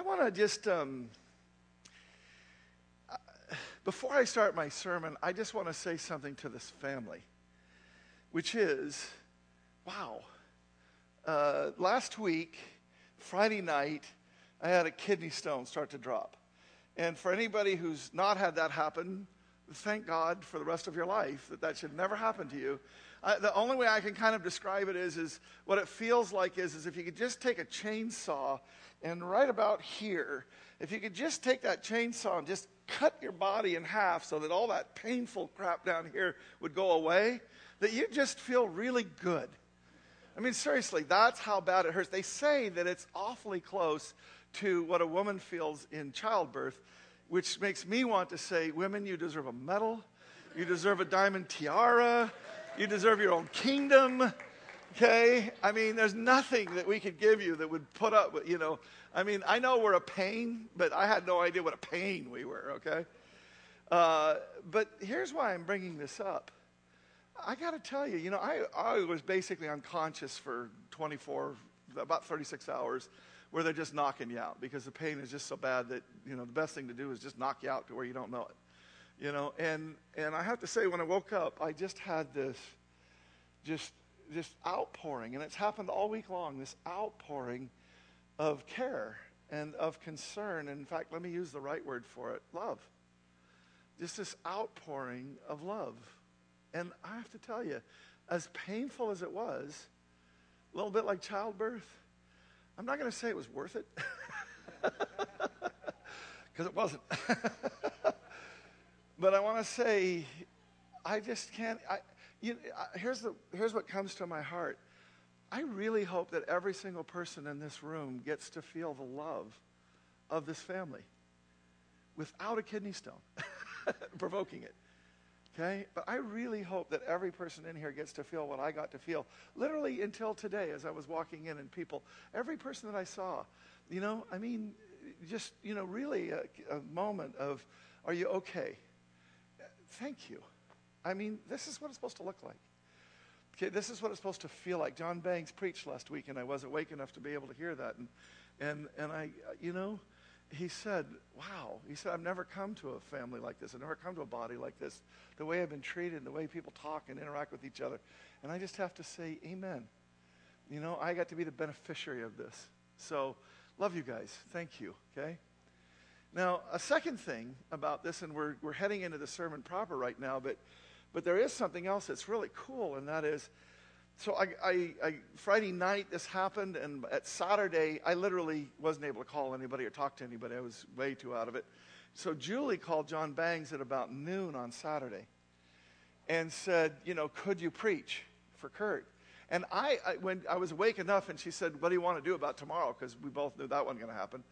I want to just, um, uh, before I start my sermon, I just want to say something to this family, which is wow. Uh, last week, Friday night, I had a kidney stone start to drop. And for anybody who's not had that happen, thank God for the rest of your life that that should never happen to you. Uh, the only way I can kind of describe it is, is what it feels like is, is if you could just take a chainsaw and right about here, if you could just take that chainsaw and just cut your body in half so that all that painful crap down here would go away, that you just feel really good. I mean, seriously, that's how bad it hurts. They say that it's awfully close to what a woman feels in childbirth, which makes me want to say, women, you deserve a medal. You deserve a diamond tiara. You deserve your own kingdom. Okay? I mean, there's nothing that we could give you that would put up with, you know. I mean, I know we're a pain, but I had no idea what a pain we were, okay? Uh, but here's why I'm bringing this up. I got to tell you, you know, I, I was basically unconscious for 24, about 36 hours where they're just knocking you out because the pain is just so bad that, you know, the best thing to do is just knock you out to where you don't know it. You know, and, and I have to say, when I woke up, I just had this just just outpouring, and it's happened all week long this outpouring of care and of concern. In fact, let me use the right word for it love. Just this outpouring of love. And I have to tell you, as painful as it was, a little bit like childbirth, I'm not going to say it was worth it, because it wasn't. but I want to say, I just can't. I, you, here's, the, here's what comes to my heart. I really hope that every single person in this room gets to feel the love of this family without a kidney stone provoking it. Okay? But I really hope that every person in here gets to feel what I got to feel. Literally until today, as I was walking in, and people, every person that I saw, you know, I mean, just, you know, really a, a moment of, are you okay? Thank you. I mean, this is what it's supposed to look like. Okay, this is what it's supposed to feel like. John Bangs preached last week, and I wasn't awake enough to be able to hear that. And, and, and I, you know, he said, wow. He said, I've never come to a family like this. I've never come to a body like this. The way I've been treated, and the way people talk and interact with each other. And I just have to say, amen. You know, I got to be the beneficiary of this. So, love you guys. Thank you, okay? Now, a second thing about this, and we're, we're heading into the sermon proper right now, but but there is something else that's really cool, and that is so I, I, I, Friday night this happened, and at Saturday I literally wasn't able to call anybody or talk to anybody. I was way too out of it. So Julie called John Bangs at about noon on Saturday, and said, you know, could you preach for Kurt? And I, I when I was awake enough, and she said, what do you want to do about tomorrow? Because we both knew that wasn't going to happen.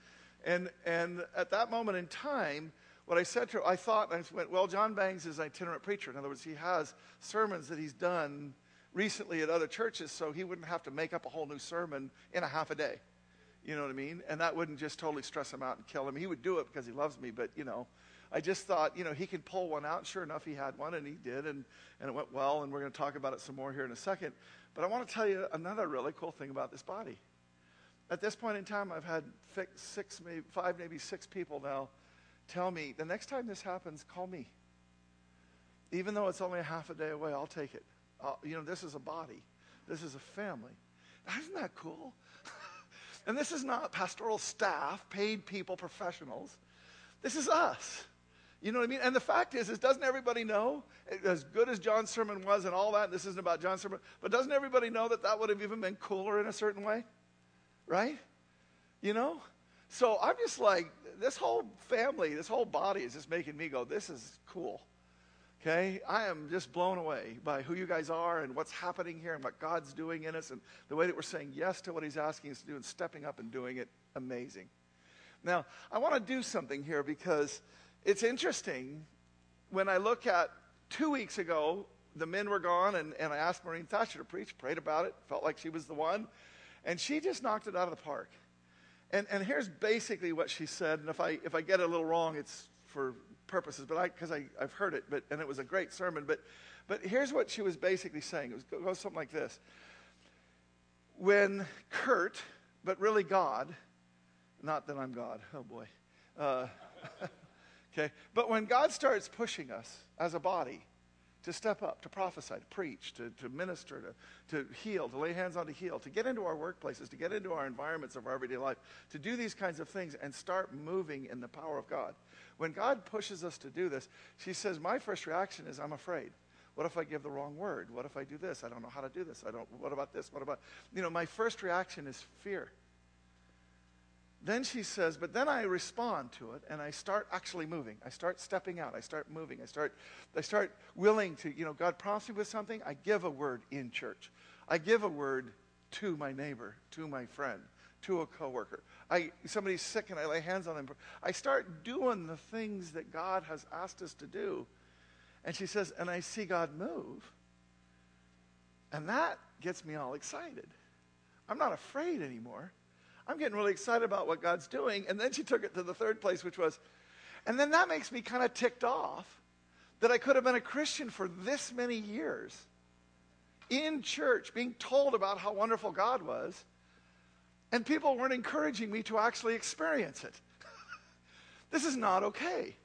And and at that moment in time, what I said to her, I thought, I went, well, John Bangs is an itinerant preacher. In other words, he has sermons that he's done recently at other churches, so he wouldn't have to make up a whole new sermon in a half a day. You know what I mean? And that wouldn't just totally stress him out and kill him. He would do it because he loves me, but, you know, I just thought, you know, he could pull one out. Sure enough, he had one, and he did, and, and it went well, and we're going to talk about it some more here in a second. But I want to tell you another really cool thing about this body. At this point in time, I've had six, maybe five, maybe six people now tell me the next time this happens, call me. Even though it's only a half a day away, I'll take it. I'll, you know, this is a body, this is a family. Isn't that cool? and this is not pastoral staff, paid people, professionals. This is us. You know what I mean? And the fact is, is doesn't everybody know, as good as John's sermon was and all that, this isn't about John's sermon, but doesn't everybody know that that would have even been cooler in a certain way? Right? You know? So I'm just like, this whole family, this whole body is just making me go, this is cool. Okay? I am just blown away by who you guys are and what's happening here and what God's doing in us and the way that we're saying yes to what He's asking us to do and stepping up and doing it. Amazing. Now, I want to do something here because it's interesting. When I look at two weeks ago, the men were gone, and, and I asked Maureen Thatcher to preach, prayed about it, felt like she was the one, and she just knocked it out of the park. And, and here's basically what she said, and if I, if I get it a little wrong, it's for purposes, but I, because I, I've heard it, but, and it was a great sermon, but, but here's what she was basically saying. It, was, it goes something like this. When Kurt, but really God, Not that I'm God. Oh boy. Uh, okay. But when God starts pushing us as a body to step up, to prophesy, to preach, to, to minister, to, to heal, to lay hands on to heal, to get into our workplaces, to get into our environments of our everyday life, to do these kinds of things and start moving in the power of God. When God pushes us to do this, she says, My first reaction is, I'm afraid. What if I give the wrong word? What if I do this? I don't know how to do this. I don't, what about this? What about, you know, my first reaction is fear. Then she says, but then I respond to it and I start actually moving. I start stepping out. I start moving. I start, I start willing to, you know, God prompts me with something. I give a word in church. I give a word to my neighbor, to my friend, to a coworker. I, somebody's sick and I lay hands on them. I start doing the things that God has asked us to do. And she says, and I see God move. And that gets me all excited. I'm not afraid anymore. I'm getting really excited about what God's doing. And then she took it to the third place, which was, and then that makes me kind of ticked off that I could have been a Christian for this many years in church, being told about how wonderful God was, and people weren't encouraging me to actually experience it. this is not okay.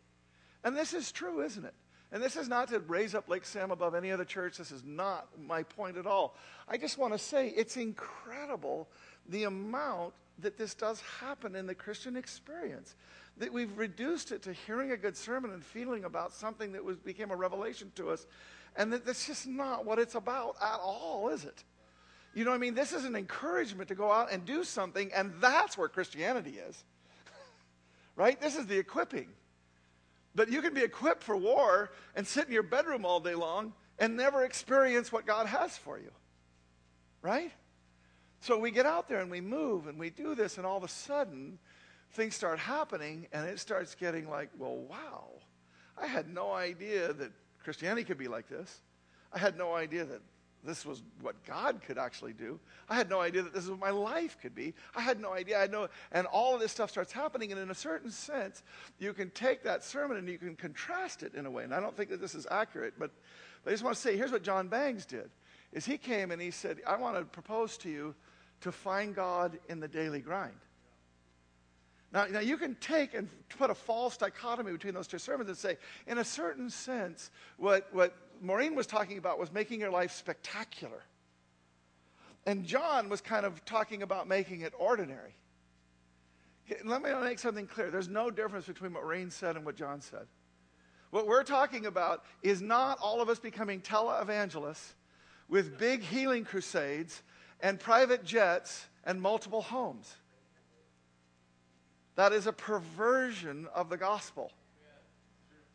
And this is true, isn't it? And this is not to raise up Lake Sam above any other church. This is not my point at all. I just want to say it's incredible the amount that this does happen in the Christian experience. That we've reduced it to hearing a good sermon and feeling about something that was, became a revelation to us. And that that's just not what it's about at all, is it? You know what I mean? This is an encouragement to go out and do something, and that's where Christianity is. right? This is the equipping. But you can be equipped for war and sit in your bedroom all day long and never experience what God has for you. Right? So we get out there and we move and we do this, and all of a sudden, things start happening, and it starts getting like, well, wow. I had no idea that Christianity could be like this. I had no idea that this was what God could actually do. I had no idea that this is what my life could be. I had no idea. I had no, and all of this stuff starts happening. And in a certain sense, you can take that sermon and you can contrast it in a way. And I don't think that this is accurate, but, but I just want to say, here's what John Bangs did: is he came and he said, "I want to propose to you to find God in the daily grind. Now, now, you can take and put a false dichotomy between those two sermons and say, in a certain sense, what, what Maureen was talking about was making your life spectacular. And John was kind of talking about making it ordinary. Let me make something clear. There's no difference between what Maureen said and what John said. What we're talking about is not all of us becoming televangelists with big healing crusades and private jets and multiple homes. That is a perversion of the gospel.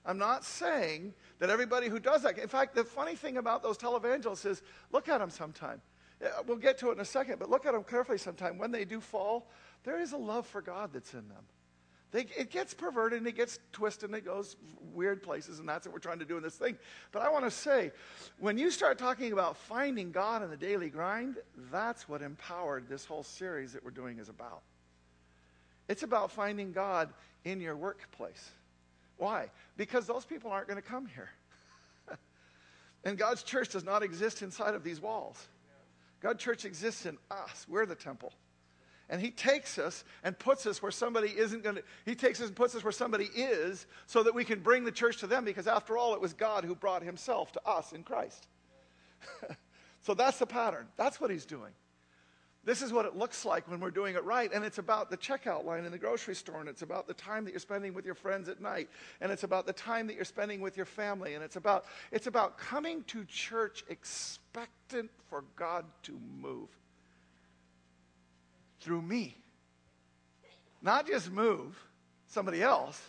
I'm not saying that everybody who does that, in fact, the funny thing about those televangelists is look at them sometime. We'll get to it in a second, but look at them carefully sometime. When they do fall, there is a love for God that's in them. They, it gets perverted and it gets twisted and it goes weird places, and that's what we're trying to do in this thing. But I want to say, when you start talking about finding God in the daily grind, that's what empowered this whole series that we're doing is about. It's about finding God in your workplace. Why? Because those people aren't going to come here. and God's church does not exist inside of these walls. God's church exists in us. We're the temple. And he takes us and puts us where somebody isn't going to, he takes us and puts us where somebody is so that we can bring the church to them because after all, it was God who brought himself to us in Christ. so that's the pattern. That's what he's doing. This is what it looks like when we're doing it right. And it's about the checkout line in the grocery store. And it's about the time that you're spending with your friends at night. And it's about the time that you're spending with your family. And it's about, it's about coming to church expectant for God to move through me. Not just move somebody else,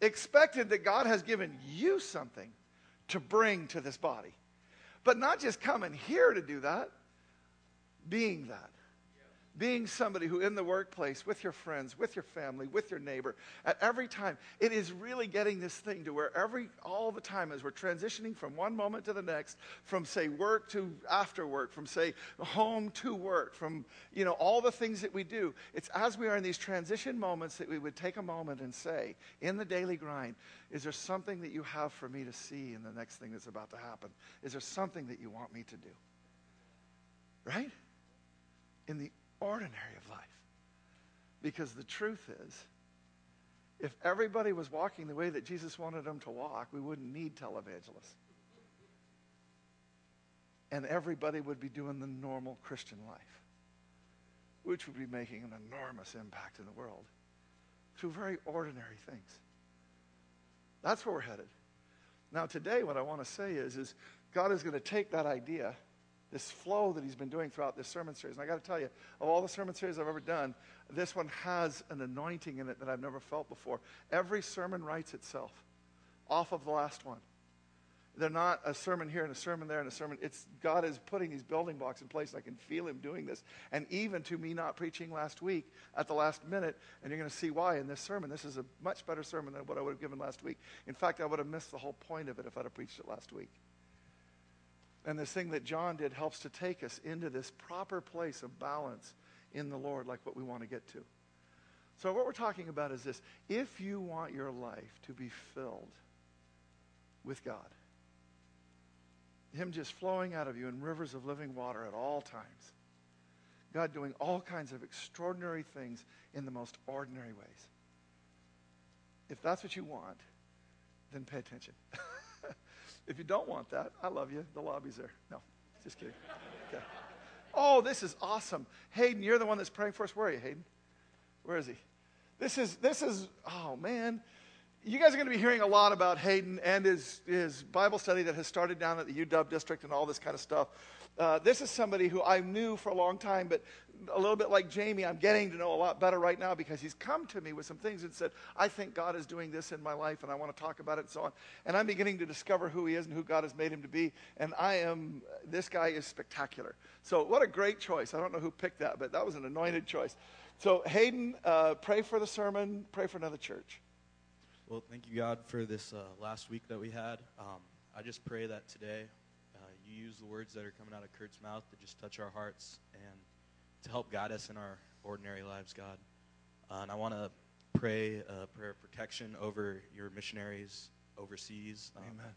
expected that God has given you something to bring to this body. But not just coming here to do that, being that being somebody who in the workplace, with your friends, with your family, with your neighbor, at every time, it is really getting this thing to where every, all the time as we're transitioning from one moment to the next, from say work to after work, from say home to work, from, you know, all the things that we do, it's as we are in these transition moments that we would take a moment and say, in the daily grind, is there something that you have for me to see in the next thing that's about to happen? Is there something that you want me to do? Right? In the ordinary of life. Because the truth is, if everybody was walking the way that Jesus wanted them to walk, we wouldn't need televangelists. And everybody would be doing the normal Christian life, which would be making an enormous impact in the world through very ordinary things. That's where we're headed. Now, today, what I want to say is, is God is going to take that idea, this flow that He's been doing throughout this sermon series. And I got to tell you, of all the sermon series I've ever done, this one has an anointing in it that I've never felt before. Every sermon writes itself off of the last one. They're not a sermon here and a sermon there and a sermon. It's God is putting these building blocks in place. I can feel Him doing this. And even to me not preaching last week at the last minute, and you're going to see why in this sermon. This is a much better sermon than what I would have given last week. In fact, I would have missed the whole point of it if I'd have preached it last week. And this thing that John did helps to take us into this proper place of balance in the Lord, like what we want to get to. So, what we're talking about is this if you want your life to be filled with God, him just flowing out of you in rivers of living water at all times. God doing all kinds of extraordinary things in the most ordinary ways. If that's what you want, then pay attention. if you don't want that, I love you. The lobby's there. No, just kidding. Okay. Oh, this is awesome. Hayden, you're the one that's praying for us. Where are you, Hayden? Where is he? This is, this is, oh man you guys are going to be hearing a lot about Hayden and his, his Bible study that has started down at the UW district and all this kind of stuff. Uh, this is somebody who I knew for a long time, but a little bit like Jamie, I'm getting to know a lot better right now because he's come to me with some things and said, I think God is doing this in my life and I want to talk about it and so on. And I'm beginning to discover who he is and who God has made him to be. And I am, this guy is spectacular. So, what a great choice. I don't know who picked that, but that was an anointed choice. So, Hayden, uh, pray for the sermon, pray for another church. Well, thank you, God, for this uh, last week that we had. Um, I just pray that today uh, you use the words that are coming out of Kurt's mouth to just touch our hearts and to help guide us in our ordinary lives, God. Uh, and I want to pray a prayer of protection over your missionaries overseas. Um, Amen.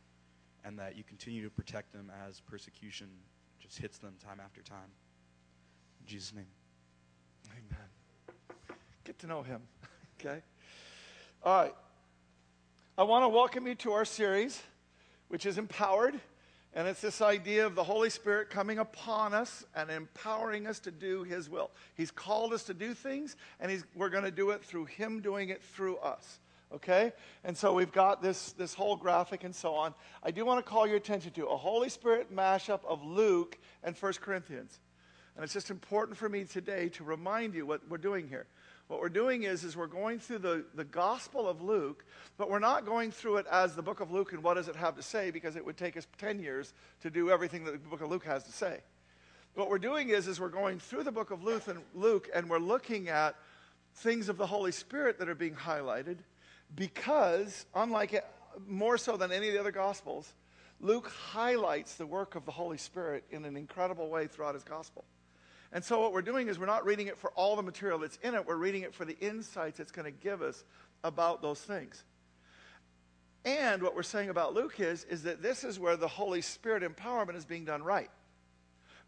And that you continue to protect them as persecution just hits them time after time. In Jesus' name. Amen. Get to know him. okay? All right. I want to welcome you to our series, which is Empowered. And it's this idea of the Holy Spirit coming upon us and empowering us to do His will. He's called us to do things, and we're going to do it through Him doing it through us. Okay? And so we've got this, this whole graphic and so on. I do want to call your attention to a Holy Spirit mashup of Luke and 1 Corinthians. And it's just important for me today to remind you what we're doing here. What we're doing is, is we're going through the, the Gospel of Luke, but we're not going through it as the book of Luke and what does it have to say, because it would take us 10 years to do everything that the book of Luke has to say. What we're doing is, is we're going through the book of Luke and, Luke and we're looking at things of the Holy Spirit that are being highlighted because, unlike more so than any of the other Gospels, Luke highlights the work of the Holy Spirit in an incredible way throughout his Gospel. And so what we're doing is we're not reading it for all the material that's in it, we're reading it for the insights it's going to give us about those things. And what we're saying about Luke is, is that this is where the Holy Spirit empowerment is being done right.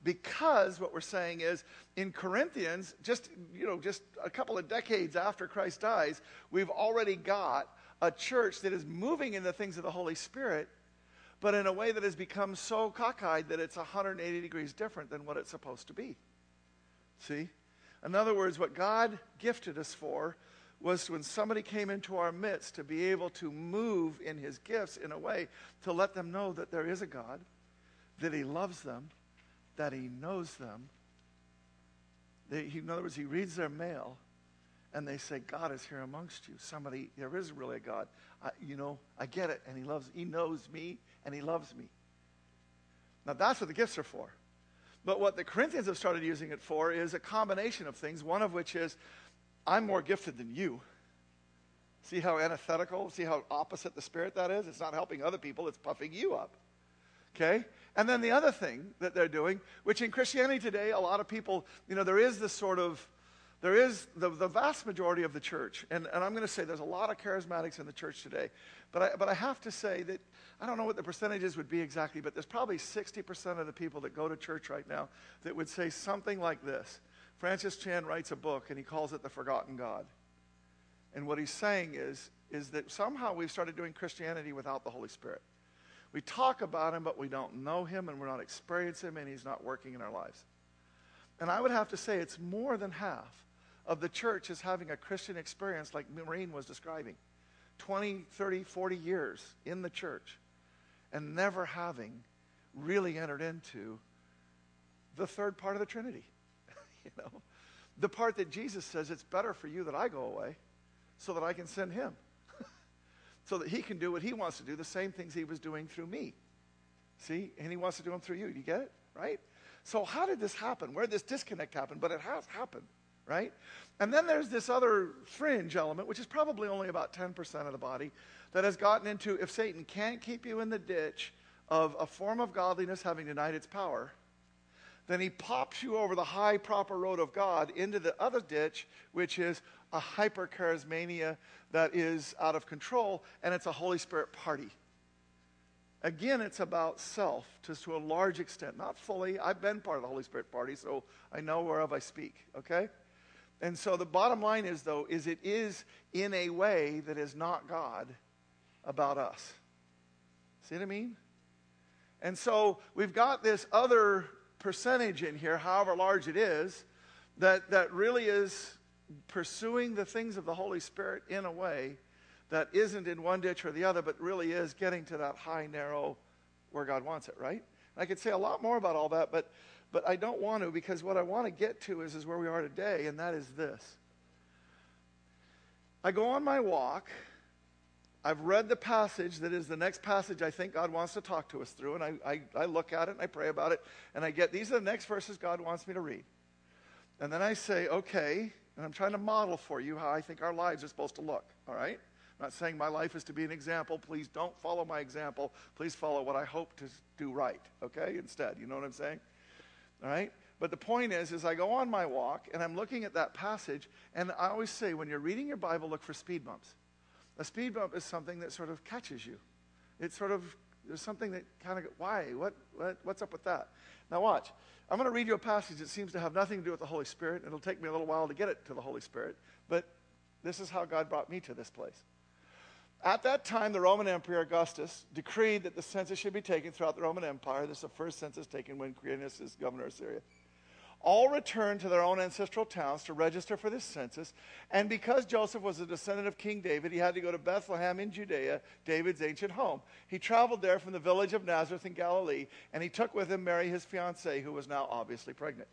Because what we're saying is in Corinthians, just you know, just a couple of decades after Christ dies, we've already got a church that is moving in the things of the Holy Spirit, but in a way that has become so cockeyed that it's 180 degrees different than what it's supposed to be. See? In other words, what God gifted us for was when somebody came into our midst to be able to move in his gifts in a way to let them know that there is a God, that he loves them, that he knows them. They, he, in other words, he reads their mail and they say, God is here amongst you. Somebody, there is really a God. I, you know, I get it. And he loves, he knows me and he loves me. Now that's what the gifts are for. But what the Corinthians have started using it for is a combination of things, one of which is, I'm more gifted than you. See how antithetical, see how opposite the spirit that is? It's not helping other people, it's puffing you up. Okay? And then the other thing that they're doing, which in Christianity today, a lot of people, you know, there is this sort of, there is the, the vast majority of the church, and, and I'm going to say there's a lot of charismatics in the church today, but I, but I have to say that I don't know what the percentages would be exactly, but there's probably 60% of the people that go to church right now that would say something like this Francis Chan writes a book and he calls it The Forgotten God. And what he's saying is, is that somehow we've started doing Christianity without the Holy Spirit. We talk about him, but we don't know him and we're not experiencing him and he's not working in our lives. And I would have to say it's more than half of the church is having a Christian experience like Maureen was describing 20, 30, 40 years in the church and never having really entered into the third part of the Trinity. you know, the part that Jesus says it's better for you that I go away so that I can send him. so that he can do what he wants to do, the same things he was doing through me. See? And he wants to do them through you. You get it? Right? So, how did this happen? Where did this disconnect happen? But it has happened, right? And then there's this other fringe element, which is probably only about 10% of the body, that has gotten into if Satan can't keep you in the ditch of a form of godliness having denied its power, then he pops you over the high, proper road of God into the other ditch, which is a hypercharismania that is out of control, and it's a Holy Spirit party. Again, it's about self to, to a large extent, not fully. I've been part of the Holy Spirit party, so I know whereof I speak, okay? And so the bottom line is, though, is it is in a way that is not God about us. See what I mean? And so we've got this other percentage in here, however large it is, that, that really is pursuing the things of the Holy Spirit in a way that isn't in one ditch or the other, but really is getting to that high, narrow, where God wants it, right? I could say a lot more about all that, but, but I don't want to because what I want to get to is, is where we are today, and that is this. I go on my walk. I've read the passage that is the next passage I think God wants to talk to us through, and I, I, I look at it and I pray about it, and I get these are the next verses God wants me to read. And then I say, okay, and I'm trying to model for you how I think our lives are supposed to look, all right? I'm not saying my life is to be an example. Please don't follow my example. Please follow what I hope to do right, okay? Instead, you know what I'm saying? All right? But the point is, is I go on my walk and I'm looking at that passage, and I always say, when you're reading your Bible, look for speed bumps. A speed bump is something that sort of catches you. It's sort of there's something that kind of why what, what what's up with that? Now watch. I'm going to read you a passage that seems to have nothing to do with the Holy Spirit. It'll take me a little while to get it to the Holy Spirit, but this is how God brought me to this place. At that time, the Roman Emperor Augustus decreed that the census should be taken throughout the Roman Empire. This is the first census taken when Quirinius is governor of Syria. All returned to their own ancestral towns to register for this census. And because Joseph was a descendant of King David, he had to go to Bethlehem in Judea, David's ancient home. He traveled there from the village of Nazareth in Galilee, and he took with him Mary, his fiancee, who was now obviously pregnant.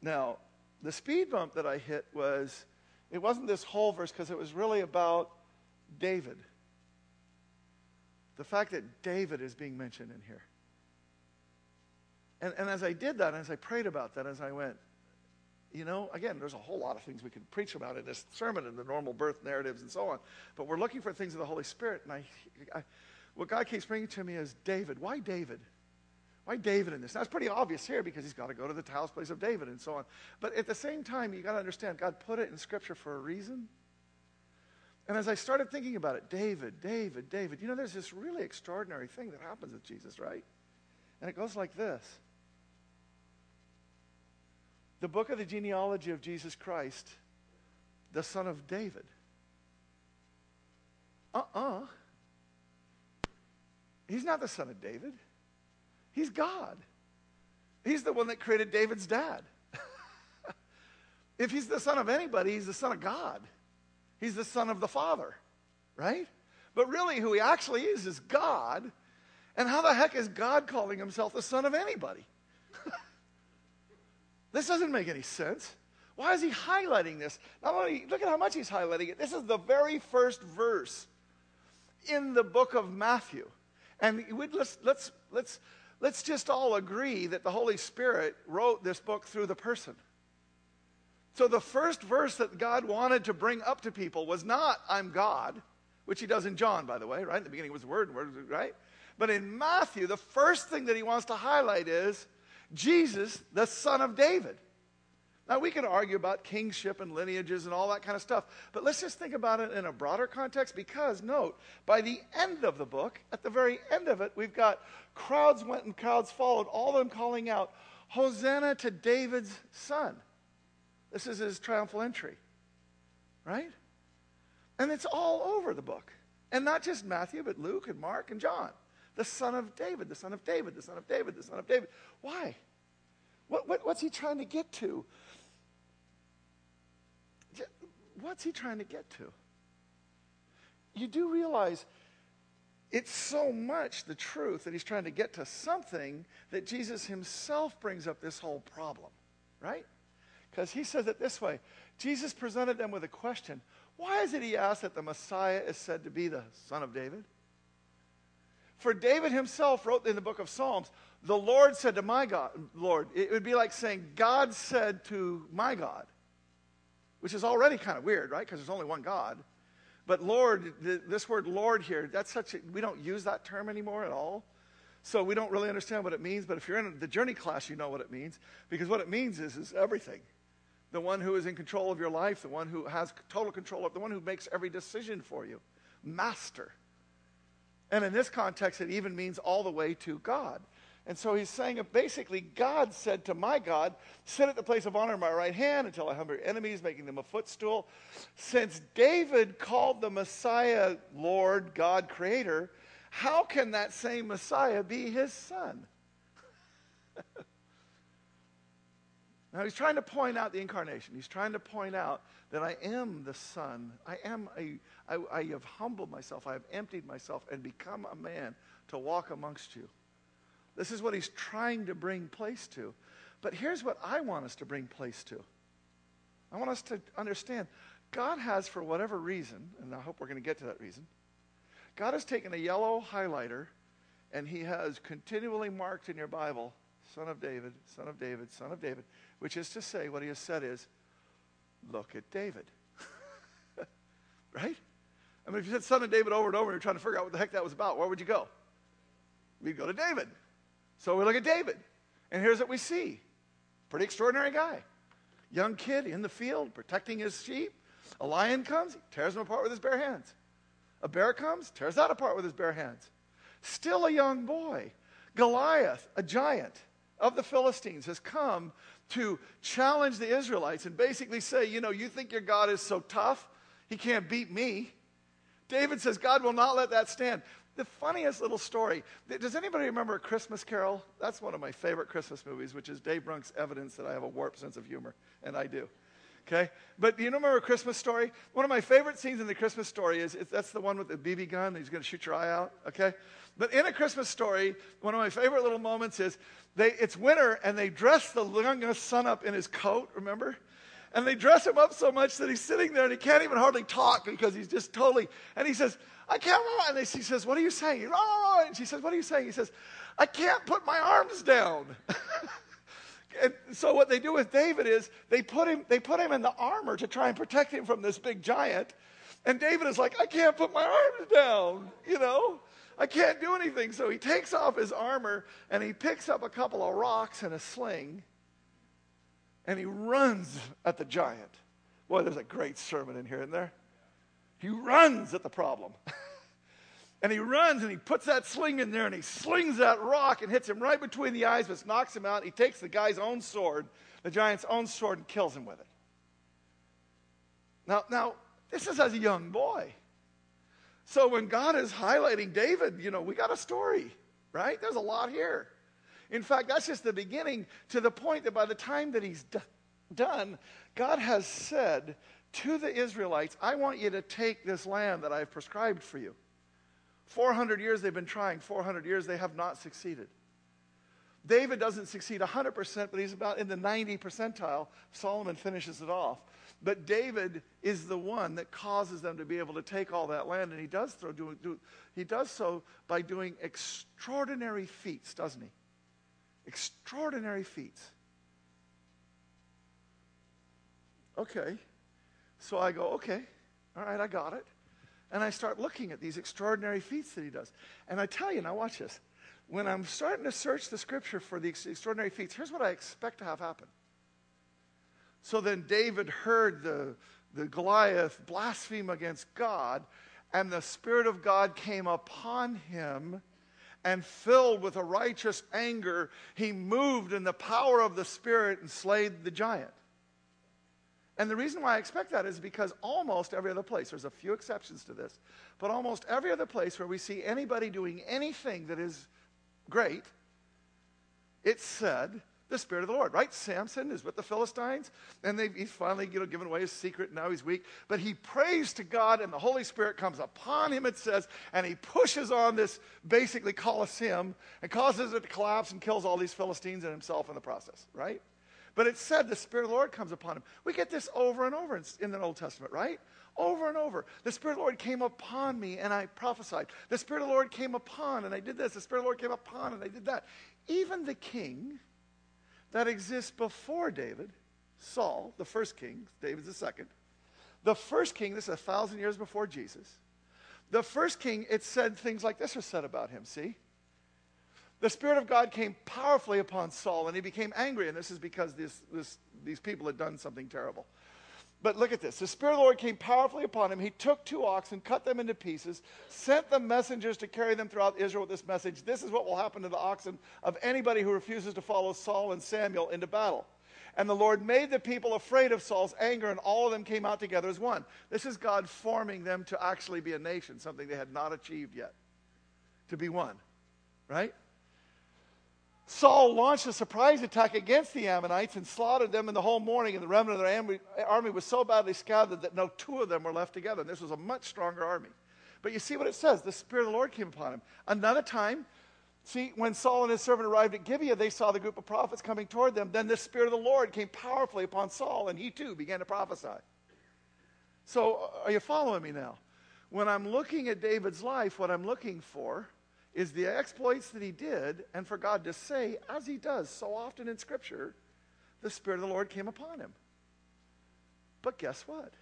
Now, the speed bump that I hit was, it wasn't this whole verse because it was really about David the fact that David is being mentioned in here. And, and as I did that, as I prayed about that, as I went, you know, again, there's a whole lot of things we could preach about in this sermon and the normal birth narratives and so on. But we're looking for things of the Holy Spirit. And I, I what God keeps bringing to me is David. Why David? Why David in this? Now, it's pretty obvious here because he's got to go to the house place of David and so on. But at the same time, you got to understand God put it in Scripture for a reason. And as I started thinking about it, David, David, David, you know, there's this really extraordinary thing that happens with Jesus, right? And it goes like this The book of the genealogy of Jesus Christ, the son of David. Uh uh-uh. uh He's not the son of David, he's God. He's the one that created David's dad. if he's the son of anybody, he's the son of God. He's the Son of the Father, right? But really, who he actually is is God. And how the heck is God calling himself the Son of anybody? this doesn't make any sense. Why is he highlighting this? Not only, look at how much he's highlighting it. This is the very first verse in the book of Matthew. And let's, let's, let's, let's just all agree that the Holy Spirit wrote this book through the person. So the first verse that God wanted to bring up to people was not, I'm God, which he does in John, by the way, right? In the beginning was the Word, word right? But in Matthew, the first thing that he wants to highlight is Jesus, the son of David. Now, we can argue about kingship and lineages and all that kind of stuff, but let's just think about it in a broader context because, note, by the end of the book, at the very end of it, we've got crowds went and crowds followed, all of them calling out, Hosanna to David's son. This is his triumphal entry, right? And it's all over the book. And not just Matthew, but Luke and Mark and John. The son of David, the son of David, the son of David, the son of David. Why? What, what, what's he trying to get to? What's he trying to get to? You do realize it's so much the truth that he's trying to get to something that Jesus himself brings up this whole problem, right? Because he says it this way Jesus presented them with a question Why is it, he asked, that the Messiah is said to be the son of David? For David himself wrote in the book of Psalms, the Lord said to my God, Lord, it would be like saying, God said to my God, which is already kind of weird, right? Because there's only one God. But Lord, this word Lord here, that's such a, we don't use that term anymore at all. So we don't really understand what it means. But if you're in the journey class, you know what it means. Because what it means is, is everything. The one who is in control of your life, the one who has total control of, the one who makes every decision for you. Master. And in this context, it even means all the way to God. And so he's saying basically, God said to my God, Sit at the place of honor in my right hand until I humble your enemies, making them a footstool. Since David called the Messiah Lord, God, Creator, how can that same Messiah be his son? now he's trying to point out the incarnation. He's trying to point out that I am the Son. I am a, I, I have humbled myself. I have emptied myself and become a man to walk amongst you. This is what he's trying to bring place to. But here's what I want us to bring place to. I want us to understand God has, for whatever reason, and I hope we're going to get to that reason, God has taken a yellow highlighter and he has continually marked in your Bible, Son of David, Son of David, Son of David, which is to say, what he has said is, look at David. right? I mean, if you said son of David over and over and you're trying to figure out what the heck that was about, where would you go? We'd go to David. So we look at David. And here's what we see pretty extraordinary guy. Young kid in the field protecting his sheep. A lion comes, tears him apart with his bare hands. A bear comes, tears that apart with his bare hands. Still a young boy. Goliath, a giant of the Philistines, has come to challenge the Israelites and basically say, you know, you think your God is so tough, he can't beat me. David says, God will not let that stand. The funniest little story. Does anybody remember Christmas Carol? That's one of my favorite Christmas movies, which is Dave Brunk's evidence that I have a warped sense of humor, and I do. Okay? But do you remember A Christmas Story? One of my favorite scenes in The Christmas Story is, that's the one with the BB gun, he's going to shoot your eye out. Okay? But in A Christmas Story, one of my favorite little moments is they, it's winter and they dress the youngest son up in his coat, remember? And they dress him up so much that he's sitting there and he can't even hardly talk because he's just totally, and he says, I can't, and they, she says, what are you saying? Oh, oh, oh, and she says, what are you saying? He says, I can't put my arms down. and so what they do with David is they put him, they put him in the armor to try and protect him from this big giant. And David is like, I can't put my arms down, you know? I can't do anything. So he takes off his armor and he picks up a couple of rocks and a sling and he runs at the giant. Boy, there's a great sermon in here, isn't there? He runs at the problem. and he runs and he puts that sling in there and he slings that rock and hits him right between the eyes, but knocks him out. He takes the guy's own sword, the giant's own sword, and kills him with it. Now, now this is as a young boy. So when God is highlighting David, you know, we got a story, right? There's a lot here. In fact, that's just the beginning to the point that by the time that he's d- done, God has said to the Israelites, I want you to take this land that I've prescribed for you. 400 years they've been trying, 400 years they have not succeeded. David doesn't succeed 100%, but he's about in the 90 percentile. Solomon finishes it off. But David is the one that causes them to be able to take all that land, and he does, throw, do, do, he does so by doing extraordinary feats, doesn't he? Extraordinary feats. Okay. So I go, okay, all right, I got it. And I start looking at these extraordinary feats that he does. And I tell you, now watch this. When I'm starting to search the scripture for the extraordinary feats, here's what I expect to have happen. So then David heard the, the Goliath blaspheme against God, and the Spirit of God came upon him, and filled with a righteous anger, he moved in the power of the Spirit and slayed the giant. And the reason why I expect that is because almost every other place, there's a few exceptions to this, but almost every other place where we see anybody doing anything that is great, it said the Spirit of the Lord, right? Samson is with the Philistines, and he's finally you know, given away his secret, and now he's weak. But he prays to God, and the Holy Spirit comes upon him, it says, and he pushes on this basically Colosseum and causes it to collapse and kills all these Philistines and himself in the process, right? But it said the Spirit of the Lord comes upon him. We get this over and over in, the Old Testament, right? Over and over. The Spirit of the Lord came upon me and I prophesied. The Spirit of the Lord came upon and I did this. The Spirit of the Lord came upon and I did that. Even the king that exists before David, Saul, the first king, David's the second. The first king, this is a thousand years before Jesus. The first king, it said things like this are said about him, see? The Spirit of God came powerfully upon Saul, and he became angry. And this is because this, this, these people had done something terrible. But look at this. The Spirit of the Lord came powerfully upon him. He took two oxen, cut them into pieces, sent the messengers to carry them throughout Israel with this message. This is what will happen to the oxen of anybody who refuses to follow Saul and Samuel into battle. And the Lord made the people afraid of Saul's anger, and all of them came out together as one. This is God forming them to actually be a nation, something they had not achieved yet. To be one, right? Saul launched a surprise attack against the Ammonites and slaughtered them in the whole morning, and the remnant of their army was so badly scattered that no two of them were left together. And this was a much stronger army. But you see what it says the Spirit of the Lord came upon him. Another time, see, when Saul and his servant arrived at Gibeah, they saw the group of prophets coming toward them. Then the Spirit of the Lord came powerfully upon Saul, and he too began to prophesy. So, are you following me now? When I'm looking at David's life, what I'm looking for is the exploits that he did, and for God to say, as he does so often in Scripture, the Spirit of the Lord came upon him. But guess what?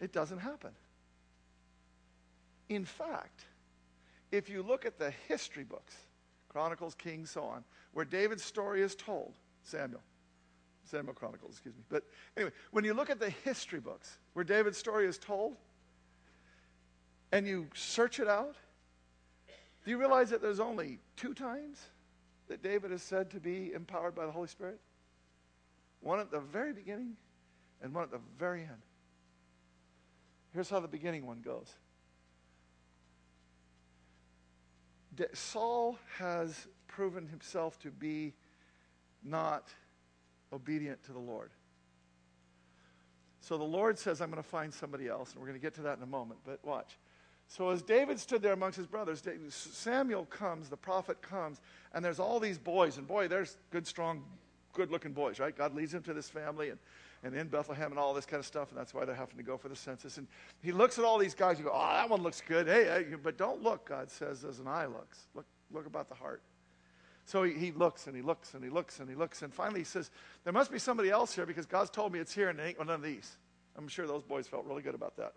It doesn't happen. In fact, if you look at the history books, Chronicles, Kings, so on, where David's story is told, Samuel, Samuel Chronicles, excuse me. But anyway, when you look at the history books where David's story is told, and you search it out, do you realize that there's only two times that David is said to be empowered by the Holy Spirit? One at the very beginning and one at the very end. Here's how the beginning one goes. Saul has proven himself to be not obedient to the Lord. So the Lord says, I'm going to find somebody else, and we're going to get to that in a moment, but watch. So as David stood there amongst his brothers, Samuel comes, the prophet comes, and there's all these boys. And boy, there's good, strong, good looking boys, right? God leads him to this family and, and in Bethlehem and all this kind of stuff. And that's why they're having to go for the census. And he looks at all these guys and go, oh, that one looks good. Hey, hey, but don't look, God says, as an eye looks. Look, look about the heart. So he, he looks and he looks and he looks and he looks. And finally he says, there must be somebody else here because God's told me it's here and it ain't one of these. I'm sure those boys felt really good about that.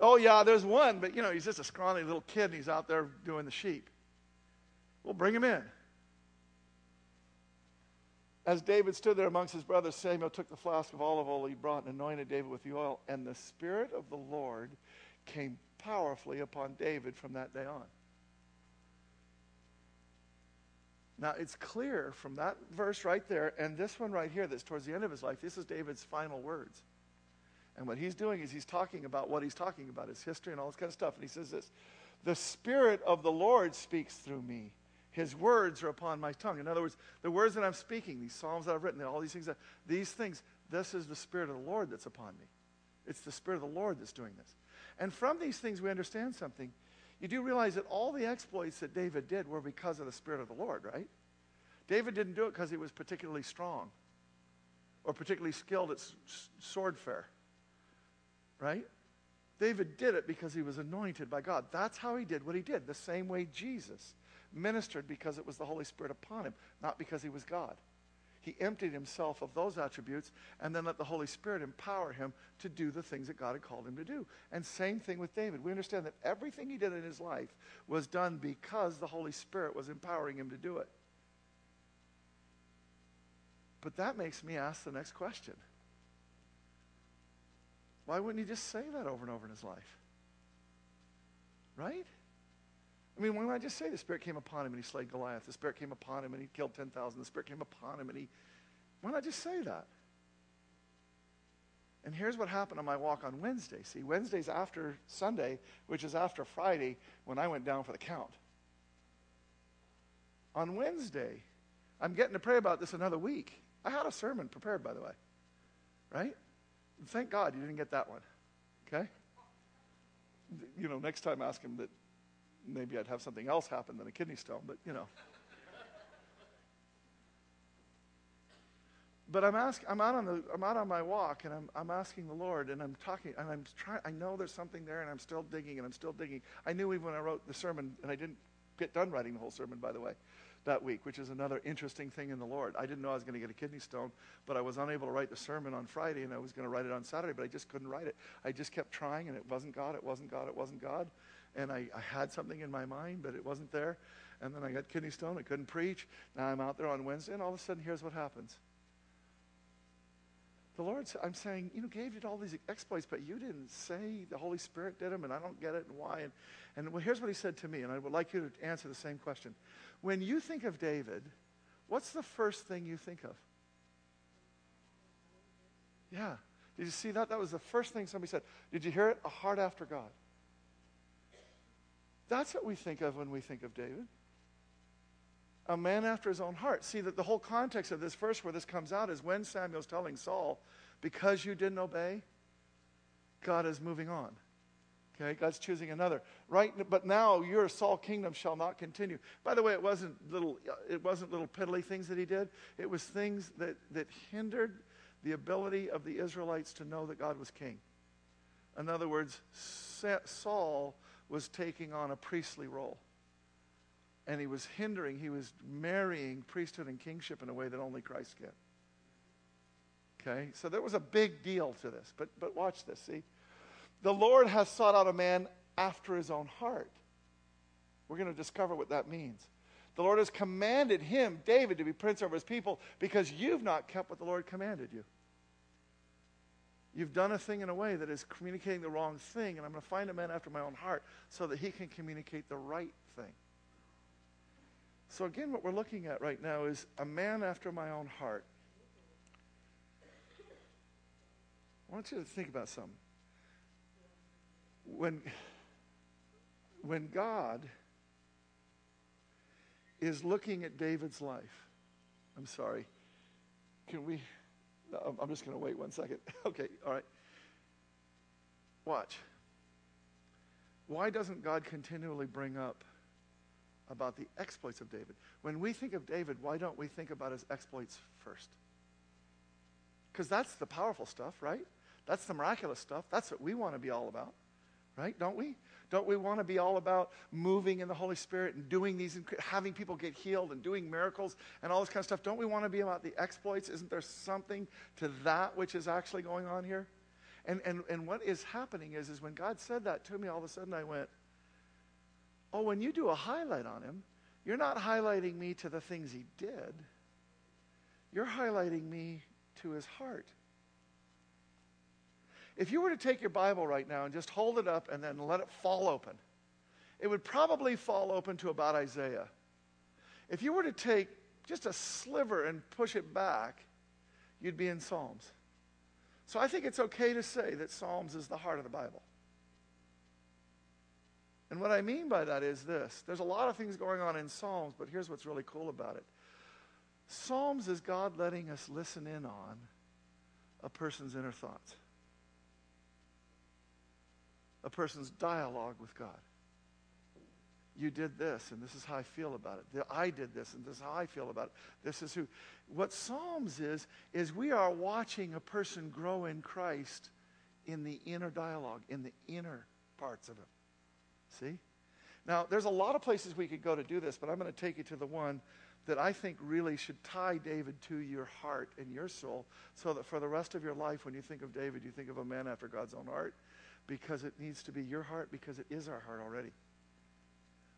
Oh, yeah, there's one, but you know, he's just a scrawny little kid and he's out there doing the sheep. Well, bring him in. As David stood there amongst his brothers, Samuel took the flask of olive oil he brought and anointed David with the oil, and the Spirit of the Lord came powerfully upon David from that day on. Now, it's clear from that verse right there and this one right here that's towards the end of his life, this is David's final words. And what he's doing is he's talking about what he's talking about, his history and all this kind of stuff. And he says this The Spirit of the Lord speaks through me. His words are upon my tongue. In other words, the words that I'm speaking, these Psalms that I've written, all these things, that, these things, this is the Spirit of the Lord that's upon me. It's the Spirit of the Lord that's doing this. And from these things, we understand something. You do realize that all the exploits that David did were because of the Spirit of the Lord, right? David didn't do it because he was particularly strong or particularly skilled at sword fare right? David did it because he was anointed by God. That's how he did what he did, the same way Jesus ministered because it was the Holy Spirit upon him, not because he was God. He emptied himself of those attributes and then let the Holy Spirit empower him to do the things that God had called him to do. And same thing with David. We understand that everything he did in his life was done because the Holy Spirit was empowering him to do it. But that makes me ask the next question why wouldn't he just say that over and over in his life? Right? I mean, why not I just say the Spirit came upon him and he slayed Goliath? The Spirit came upon him and he killed 10,000. The Spirit came upon him and he, Why not I just say that? And here's what happened on my walk on Wednesday. See, Wednesday's after Sunday, which is after Friday when I went down for the count. On Wednesday, I'm getting to pray about this another week. I had a sermon prepared, by the way. Right? Thank God you didn't get that one. Okay? You know, next time ask him that maybe I'd have something else happen than a kidney stone, but you know. but I'm ask, I'm out on the I'm out on my walk and I'm I'm asking the Lord and I'm talking and I'm trying I know there's something there and I'm still digging and I'm still digging. I knew even when I wrote the sermon and I didn't get done writing the whole sermon by the way that week, which is another interesting thing in the Lord. I didn't know I was going to get a kidney stone, but I was unable to write the sermon on Friday and I was going to write it on Saturday, but I just couldn't write it. I just kept trying and it wasn't God, it wasn't God, it wasn't God. And I, I had something in my mind, but it wasn't there. And then I got kidney stone, I couldn't preach. Now I'm out there on Wednesday, and all of a sudden, here's what happens the Lord, I'm saying, you know, gave you all these exploits, but you didn't say the Holy Spirit did them, and I don't get it and why. And, and well, here's what he said to me, and I would like you to answer the same question. When you think of David, what's the first thing you think of? Yeah. Did you see that? That was the first thing somebody said. Did you hear it? A heart after God. That's what we think of when we think of David a man after his own heart. See, that the whole context of this verse where this comes out is when Samuel's telling Saul, because you didn't obey, God is moving on. Okay, God's choosing another. Right, but now your Saul kingdom shall not continue. By the way, it wasn't little uh, it wasn't little piddly things that he did. It was things that, that hindered the ability of the Israelites to know that God was king. In other words, Saul was taking on a priestly role and he was hindering, he was marrying priesthood and kingship in a way that only Christ can. Okay? So there was a big deal to this. But, but watch this, see? The Lord has sought out a man after his own heart. We're going to discover what that means. The Lord has commanded him, David, to be prince over his people because you've not kept what the Lord commanded you. You've done a thing in a way that is communicating the wrong thing, and I'm going to find a man after my own heart so that he can communicate the right thing. So, again, what we're looking at right now is a man after my own heart. I want you to think about something. When, when God is looking at David's life, I'm sorry, can we? No, I'm just going to wait one second. okay, all right. Watch. Why doesn't God continually bring up about the exploits of David. When we think of David, why don't we think about his exploits first? Because that's the powerful stuff, right? That's the miraculous stuff. That's what we want to be all about, right? Don't we? Don't we want to be all about moving in the Holy Spirit and doing these, and having people get healed and doing miracles and all this kind of stuff? Don't we want to be about the exploits? Isn't there something to that which is actually going on here? And, and, and what is happening is, is when God said that to me, all of a sudden I went, Oh, when you do a highlight on him, you're not highlighting me to the things he did. You're highlighting me to his heart. If you were to take your Bible right now and just hold it up and then let it fall open, it would probably fall open to about Isaiah. If you were to take just a sliver and push it back, you'd be in Psalms. So I think it's okay to say that Psalms is the heart of the Bible. And what I mean by that is this there's a lot of things going on in Psalms, but here's what's really cool about it Psalms is God letting us listen in on a person's inner thoughts, a person's dialogue with God. You did this, and this is how I feel about it. I did this, and this is how I feel about it. This is who. What Psalms is, is we are watching a person grow in Christ in the inner dialogue, in the inner parts of him. See? Now, there's a lot of places we could go to do this, but I'm going to take you to the one that I think really should tie David to your heart and your soul so that for the rest of your life, when you think of David, you think of a man after God's own heart because it needs to be your heart because it is our heart already.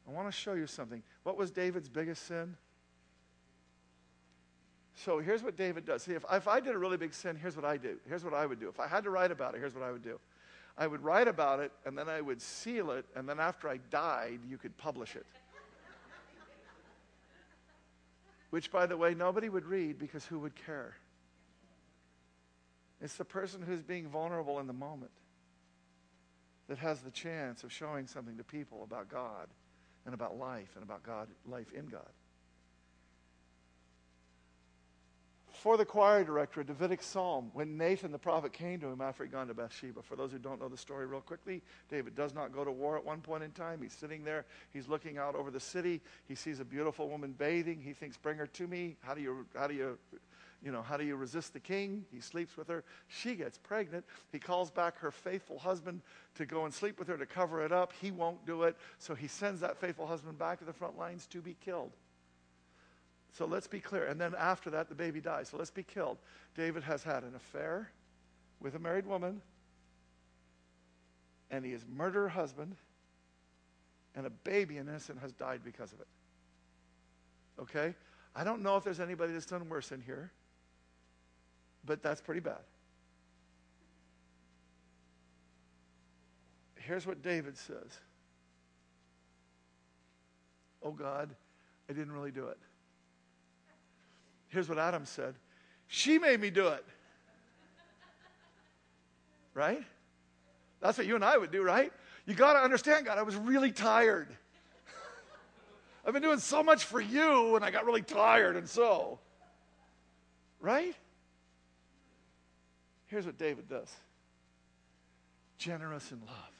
I want to show you something. What was David's biggest sin? So here's what David does. See, if, if I did a really big sin, here's what I do. Here's what I would do. If I had to write about it, here's what I would do. I would write about it, and then I would seal it, and then after I died, you could publish it. Which, by the way, nobody would read because who would care? It's the person who's being vulnerable in the moment that has the chance of showing something to people about God and about life and about God, life in God. For the choir director, a Davidic psalm, when Nathan the prophet came to him after he'd gone to Bathsheba. For those who don't know the story, real quickly, David does not go to war at one point in time. He's sitting there, he's looking out over the city. He sees a beautiful woman bathing. He thinks, Bring her to me. How do you, how do you you know, how do you resist the king? He sleeps with her. She gets pregnant. He calls back her faithful husband to go and sleep with her to cover it up. He won't do it. So he sends that faithful husband back to the front lines to be killed. So let's be clear. And then after that, the baby dies. So let's be killed. David has had an affair with a married woman, and he has murdered her husband, and a baby, an innocent, has died because of it. Okay? I don't know if there's anybody that's done worse in here but that's pretty bad. Here's what David says Oh God, I didn't really do it. Here's what Adam said She made me do it. Right? That's what you and I would do, right? You got to understand, God, I was really tired. I've been doing so much for you, and I got really tired, and so. Right? Here's what David does generous in love.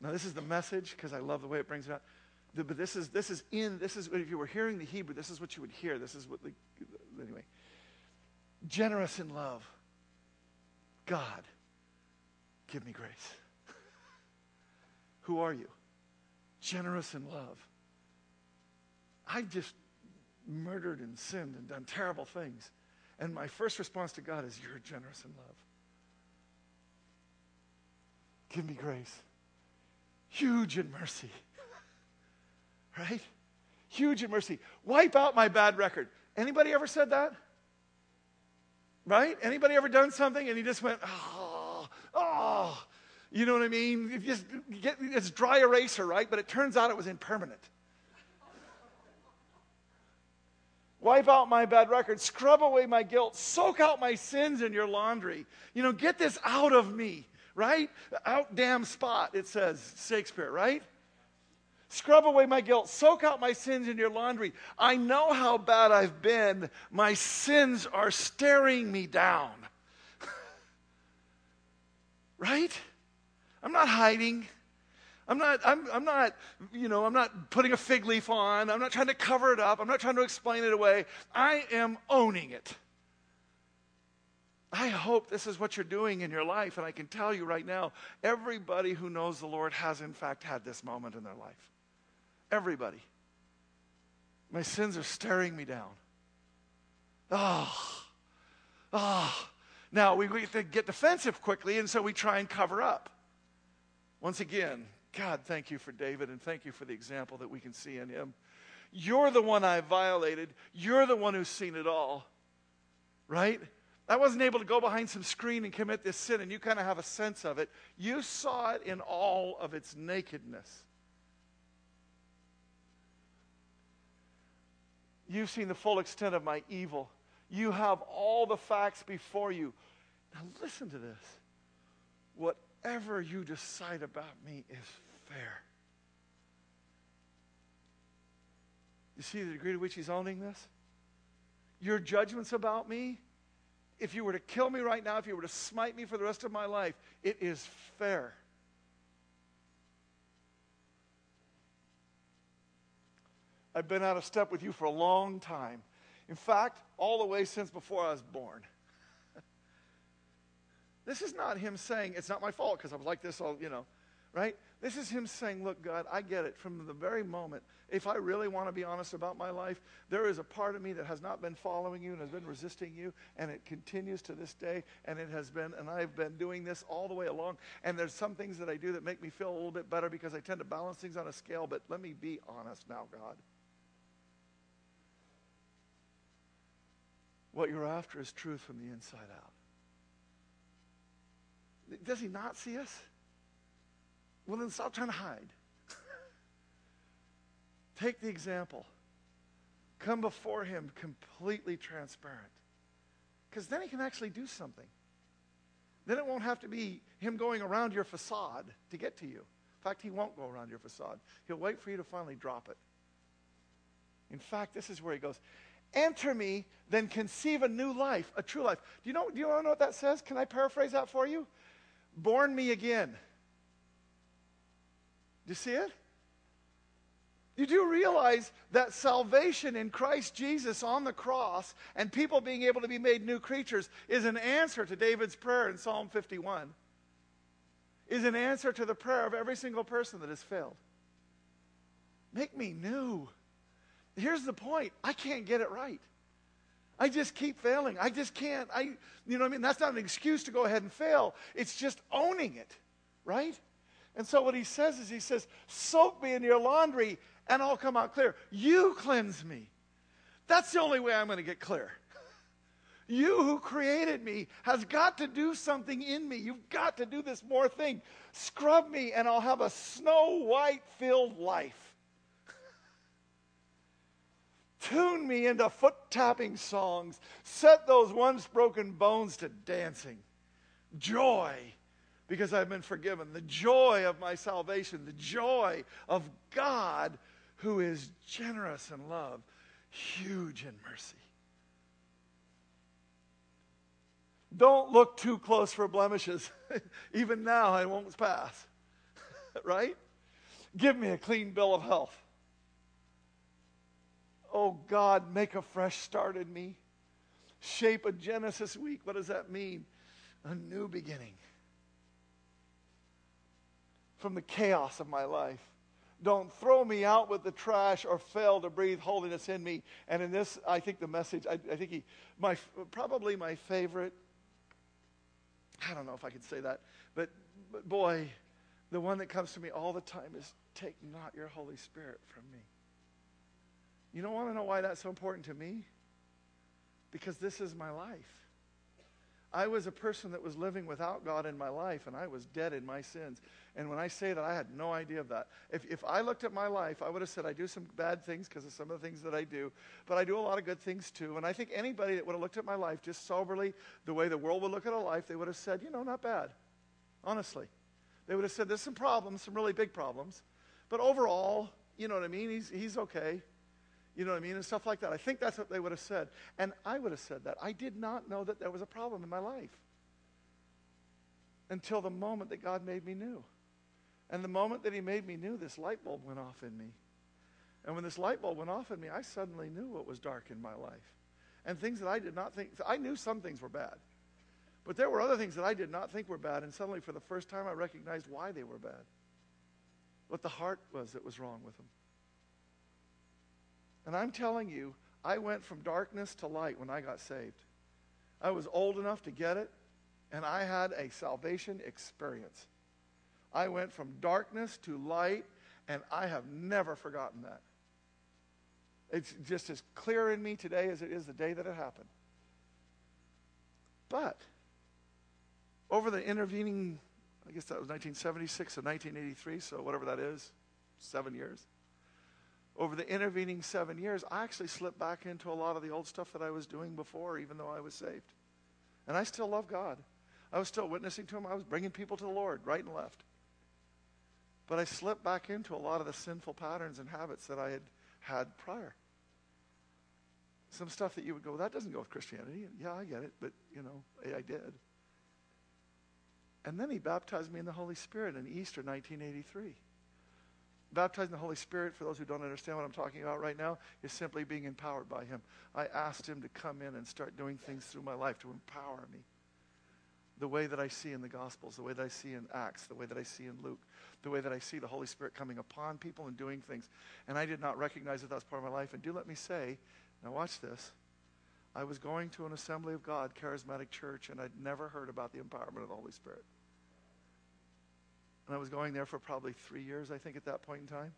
Now, this is the message because I love the way it brings it out. But this is, this is in, this is, if you were hearing the Hebrew, this is what you would hear. This is what, the, anyway. Generous in love. God, give me grace. Who are you? Generous in love. I just murdered and sinned and done terrible things. And my first response to God is, You're generous in love. Give me grace. Huge in mercy. right? Huge in mercy. Wipe out my bad record. Anybody ever said that? Right? Anybody ever done something and he just went, oh, oh. You know what I mean? Just get, it's dry eraser, right? But it turns out it was impermanent. Wipe out my bad record, scrub away my guilt, soak out my sins in your laundry. You know, get this out of me, right? Out damn spot, it says Shakespeare, right? Scrub away my guilt, soak out my sins in your laundry. I know how bad I've been. My sins are staring me down. right? I'm not hiding. I'm not, I'm, I'm not, you know, I'm not putting a fig leaf on. I'm not trying to cover it up. I'm not trying to explain it away. I am owning it. I hope this is what you're doing in your life. And I can tell you right now, everybody who knows the Lord has, in fact, had this moment in their life. Everybody. My sins are staring me down. Oh, oh. Now, we get defensive quickly, and so we try and cover up. Once again, God, thank you for David and thank you for the example that we can see in him. You're the one I violated. You're the one who's seen it all. Right? I wasn't able to go behind some screen and commit this sin, and you kind of have a sense of it. You saw it in all of its nakedness. You've seen the full extent of my evil. You have all the facts before you. Now, listen to this. Whatever you decide about me is fair. You see the degree to which he's owning this? Your judgments about me, if you were to kill me right now, if you were to smite me for the rest of my life, it is fair. I've been out of step with you for a long time. In fact, all the way since before I was born. This is not him saying, it's not my fault because I was like this all, you know, right? This is him saying, Look, God, I get it from the very moment. If I really want to be honest about my life, there is a part of me that has not been following you and has been resisting you, and it continues to this day, and it has been, and I've been doing this all the way along. And there's some things that I do that make me feel a little bit better because I tend to balance things on a scale, but let me be honest now, God. What you're after is truth from the inside out. Does he not see us? Well, then stop trying to hide. Take the example. Come before Him completely transparent. Because then He can actually do something. Then it won't have to be him going around your facade to get to you. In fact, he won't go around your facade. He'll wait for you to finally drop it. In fact, this is where he goes Enter me, then conceive a new life, a true life. Do you know, do you want to know what that says? Can I paraphrase that for you? Born me again. Do you see it? You do realize that salvation in Christ Jesus on the cross and people being able to be made new creatures is an answer to David's prayer in Psalm 51, is an answer to the prayer of every single person that has failed. Make me new. Here's the point I can't get it right. I just keep failing. I just can't. I, you know what I mean? That's not an excuse to go ahead and fail. It's just owning it, right? And so what he says is he says, soak me in your laundry and I'll come out clear. You cleanse me. That's the only way I'm going to get clear. You who created me has got to do something in me. You've got to do this more thing. Scrub me and I'll have a snow white filled life. Tune me into foot tapping songs. Set those once broken bones to dancing. Joy, because I've been forgiven. The joy of my salvation. The joy of God who is generous in love, huge in mercy. Don't look too close for blemishes. Even now, I won't pass. right? Give me a clean bill of health. Oh God, make a fresh start in me. Shape a Genesis week. What does that mean? A new beginning. From the chaos of my life. Don't throw me out with the trash or fail to breathe holiness in me. And in this, I think the message, I, I think he, my, probably my favorite, I don't know if I could say that, but, but boy, the one that comes to me all the time is take not your Holy Spirit from me. You don't want to know why that's so important to me? Because this is my life. I was a person that was living without God in my life, and I was dead in my sins. And when I say that, I had no idea of that. If, if I looked at my life, I would have said, I do some bad things because of some of the things that I do, but I do a lot of good things too. And I think anybody that would have looked at my life just soberly, the way the world would look at a life, they would have said, you know, not bad. Honestly. They would have said, there's some problems, some really big problems. But overall, you know what I mean? He's, he's okay. You know what I mean? And stuff like that. I think that's what they would have said. And I would have said that. I did not know that there was a problem in my life until the moment that God made me new. And the moment that He made me new, this light bulb went off in me. And when this light bulb went off in me, I suddenly knew what was dark in my life. And things that I did not think, I knew some things were bad. But there were other things that I did not think were bad. And suddenly, for the first time, I recognized why they were bad. What the heart was that was wrong with them. And I'm telling you, I went from darkness to light when I got saved. I was old enough to get it, and I had a salvation experience. I went from darkness to light, and I have never forgotten that. It's just as clear in me today as it is the day that it happened. But over the intervening, I guess that was 1976 and 1983, so whatever that is, seven years over the intervening seven years, I actually slipped back into a lot of the old stuff that I was doing before, even though I was saved. And I still love God. I was still witnessing to Him. I was bringing people to the Lord right and left. But I slipped back into a lot of the sinful patterns and habits that I had had prior. Some stuff that you would go, that doesn't go with Christianity. Yeah, I get it, but, you know, I did. And then He baptized me in the Holy Spirit in Easter 1983. Baptizing the Holy Spirit, for those who don't understand what I'm talking about right now, is simply being empowered by Him. I asked Him to come in and start doing things through my life to empower me. The way that I see in the Gospels, the way that I see in Acts, the way that I see in Luke, the way that I see the Holy Spirit coming upon people and doing things. And I did not recognize that that was part of my life. And do let me say, now watch this. I was going to an Assembly of God charismatic church, and I'd never heard about the empowerment of the Holy Spirit. And I was going there for probably three years, I think, at that point in time.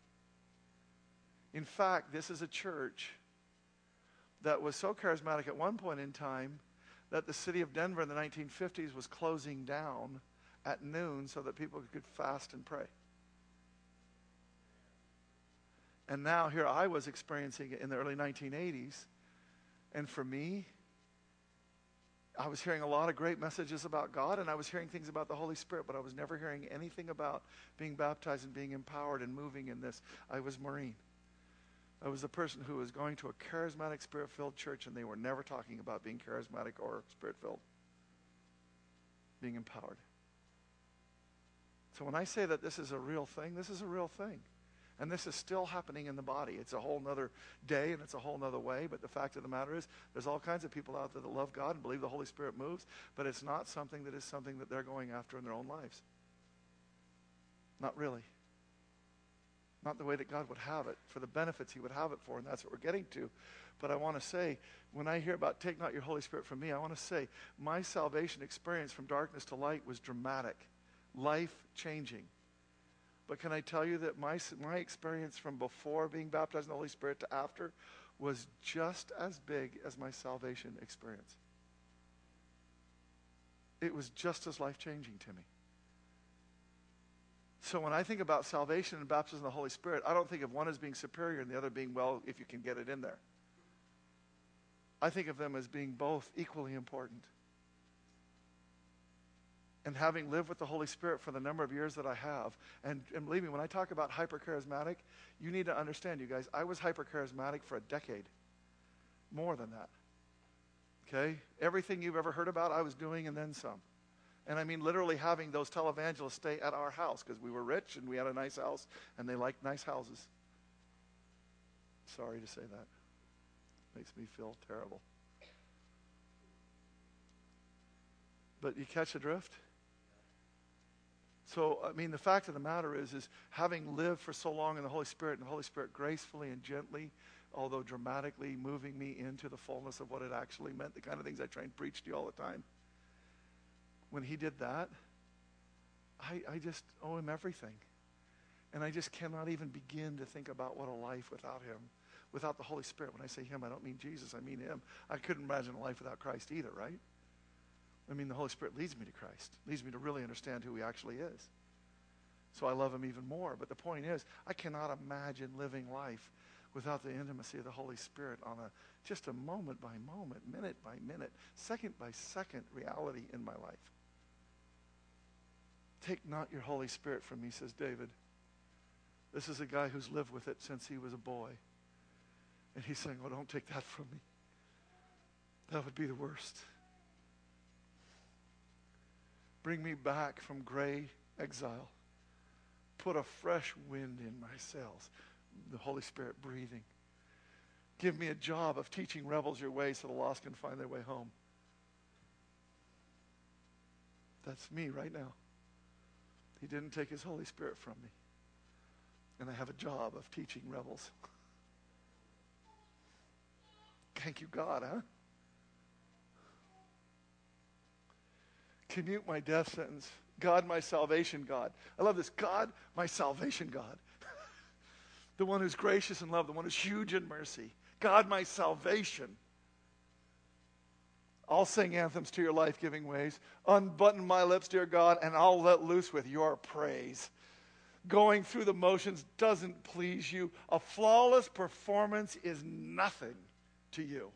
In fact, this is a church that was so charismatic at one point in time that the city of Denver in the 1950s was closing down at noon so that people could fast and pray. And now here I was experiencing it in the early 1980s. And for me, I was hearing a lot of great messages about God, and I was hearing things about the Holy Spirit, but I was never hearing anything about being baptized and being empowered and moving in this. I was Marine. I was the person who was going to a charismatic, spirit filled church, and they were never talking about being charismatic or spirit filled, being empowered. So when I say that this is a real thing, this is a real thing. And this is still happening in the body. It's a whole nother day and it's a whole nother way. But the fact of the matter is, there's all kinds of people out there that love God and believe the Holy Spirit moves, but it's not something that is something that they're going after in their own lives. Not really. Not the way that God would have it, for the benefits He would have it for, and that's what we're getting to. But I want to say, when I hear about take not your Holy Spirit from me, I want to say my salvation experience from darkness to light was dramatic, life changing. But can I tell you that my, my experience from before being baptized in the Holy Spirit to after was just as big as my salvation experience? It was just as life changing to me. So when I think about salvation and baptism in the Holy Spirit, I don't think of one as being superior and the other being, well, if you can get it in there. I think of them as being both equally important and having lived with the Holy Spirit for the number of years that I have, and, and believe me, when I talk about hypercharismatic, you need to understand, you guys, I was hypercharismatic for a decade. More than that. Okay? Everything you've ever heard about, I was doing and then some. And I mean literally having those televangelists stay at our house because we were rich and we had a nice house and they liked nice houses. Sorry to say that. Makes me feel terrible. But you catch the drift? So, I mean, the fact of the matter is, is having lived for so long in the Holy Spirit, and the Holy Spirit gracefully and gently, although dramatically, moving me into the fullness of what it actually meant, the kind of things I try and preach to you all the time. When he did that, I, I just owe him everything. And I just cannot even begin to think about what a life without him, without the Holy Spirit. When I say him, I don't mean Jesus, I mean him. I couldn't imagine a life without Christ either, right? I mean, the Holy Spirit leads me to Christ, leads me to really understand who He actually is. So I love Him even more. But the point is, I cannot imagine living life without the intimacy of the Holy Spirit on a just a moment by moment, minute by minute, second by second reality in my life. Take not your Holy Spirit from me, says David. This is a guy who's lived with it since he was a boy. And he's saying, Oh, don't take that from me. That would be the worst. Bring me back from gray exile. Put a fresh wind in my sails. The Holy Spirit breathing. Give me a job of teaching rebels your way so the lost can find their way home. That's me right now. He didn't take his Holy Spirit from me. And I have a job of teaching rebels. Thank you, God, huh? Commute my death sentence. God, my salvation God. I love this. God, my salvation God. the one who's gracious in love, the one who's huge in mercy. God, my salvation. I'll sing anthems to your life giving ways. Unbutton my lips, dear God, and I'll let loose with your praise. Going through the motions doesn't please you. A flawless performance is nothing to you.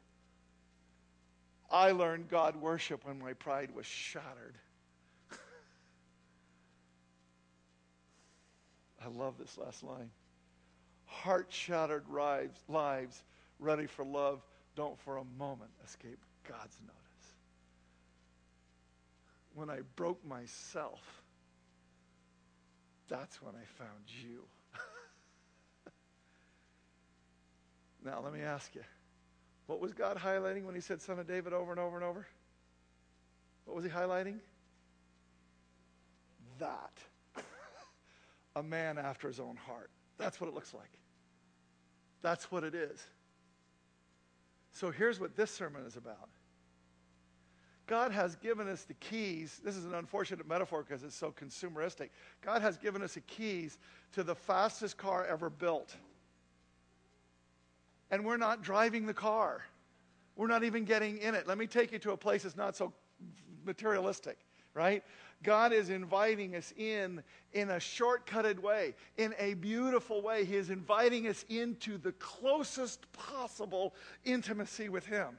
I learned God worship when my pride was shattered. I love this last line. Heart shattered lives, ready for love, don't for a moment escape God's notice. When I broke myself, that's when I found you. now, let me ask you what was God highlighting when he said son of David over and over and over? What was he highlighting? That. a man after his own heart. That's what it looks like. That's what it is. So here's what this sermon is about. God has given us the keys. This is an unfortunate metaphor because it's so consumeristic. God has given us the keys to the fastest car ever built and we're not driving the car. We're not even getting in it. Let me take you to a place that's not so materialistic, right? God is inviting us in in a shortcutted way, in a beautiful way. He is inviting us into the closest possible intimacy with Him.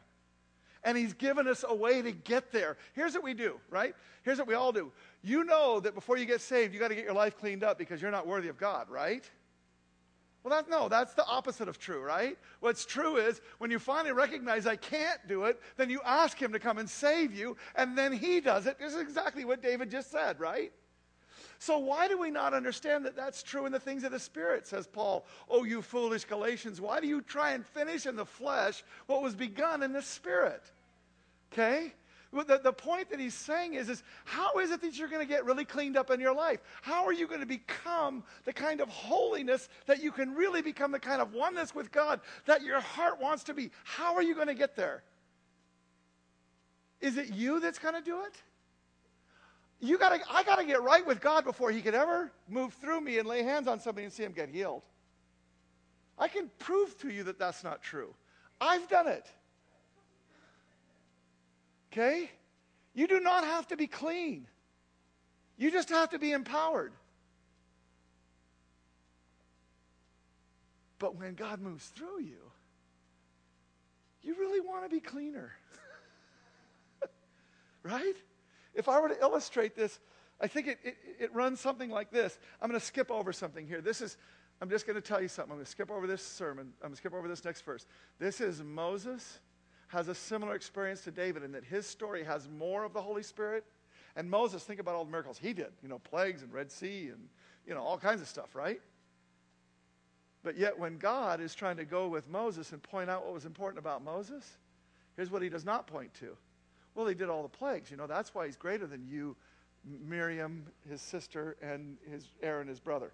and He's given us a way to get there. Here's what we do, right? Here's what we all do. You know that before you get saved, you got to get your life cleaned up because you're not worthy of God, right? Well, that, no, that's the opposite of true, right? What's true is when you finally recognize I can't do it, then you ask Him to come and save you, and then He does it. This is exactly what David just said, right? So, why do we not understand that that's true in the things of the Spirit, says Paul? Oh, you foolish Galatians, why do you try and finish in the flesh what was begun in the Spirit? Okay? The, the point that he's saying is, is how is it that you're going to get really cleaned up in your life? How are you going to become the kind of holiness that you can really become the kind of oneness with God that your heart wants to be? How are you going to get there? Is it you that's going to do it? You gotta, I got to get right with God before He could ever move through me and lay hands on somebody and see Him get healed. I can prove to you that that's not true. I've done it. Okay? You do not have to be clean, you just have to be empowered. But when God moves through you, you really want to be cleaner. right? If I were to illustrate this, I think it, it, it runs something like this. I'm going to skip over something here. This is, I'm just going to tell you something. I'm going to skip over this sermon. I'm going to skip over this next verse. This is Moses has a similar experience to David in that his story has more of the Holy Spirit. And Moses, think about all the miracles he did, you know, plagues and Red Sea and, you know, all kinds of stuff, right? But yet, when God is trying to go with Moses and point out what was important about Moses, here's what he does not point to. Well, he did all the plagues. You know, that's why he's greater than you, Miriam, his sister, and his Aaron, his brother.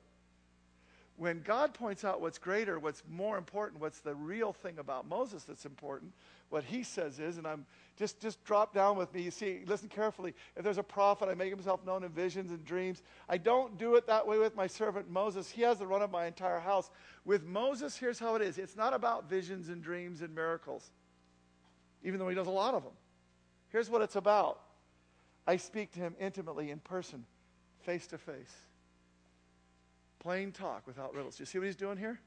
When God points out what's greater, what's more important, what's the real thing about Moses that's important, what he says is, and I'm just just drop down with me. You see, listen carefully. If there's a prophet, I make himself known in visions and dreams. I don't do it that way with my servant Moses. He has the run of my entire house. With Moses, here's how it is. It's not about visions and dreams and miracles, even though he does a lot of them. Here's what it's about. I speak to him intimately in person, face to face. Plain talk without riddles. You see what he's doing here?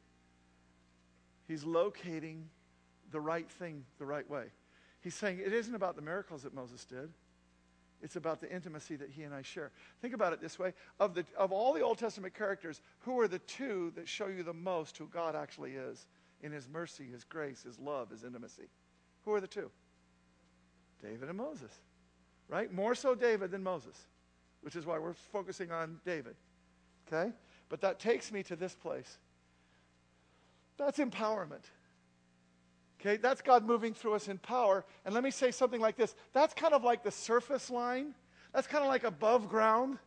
He's locating the right thing the right way. He's saying it isn't about the miracles that Moses did. It's about the intimacy that he and I share. Think about it this way. Of, the, of all the Old Testament characters, who are the two that show you the most who God actually is in his mercy, his grace, his love, his intimacy? Who are the two? David and Moses. Right? More so David than Moses, which is why we're focusing on David. Okay? But that takes me to this place. That's empowerment. Okay, that's God moving through us in power. And let me say something like this that's kind of like the surface line, that's kind of like above ground.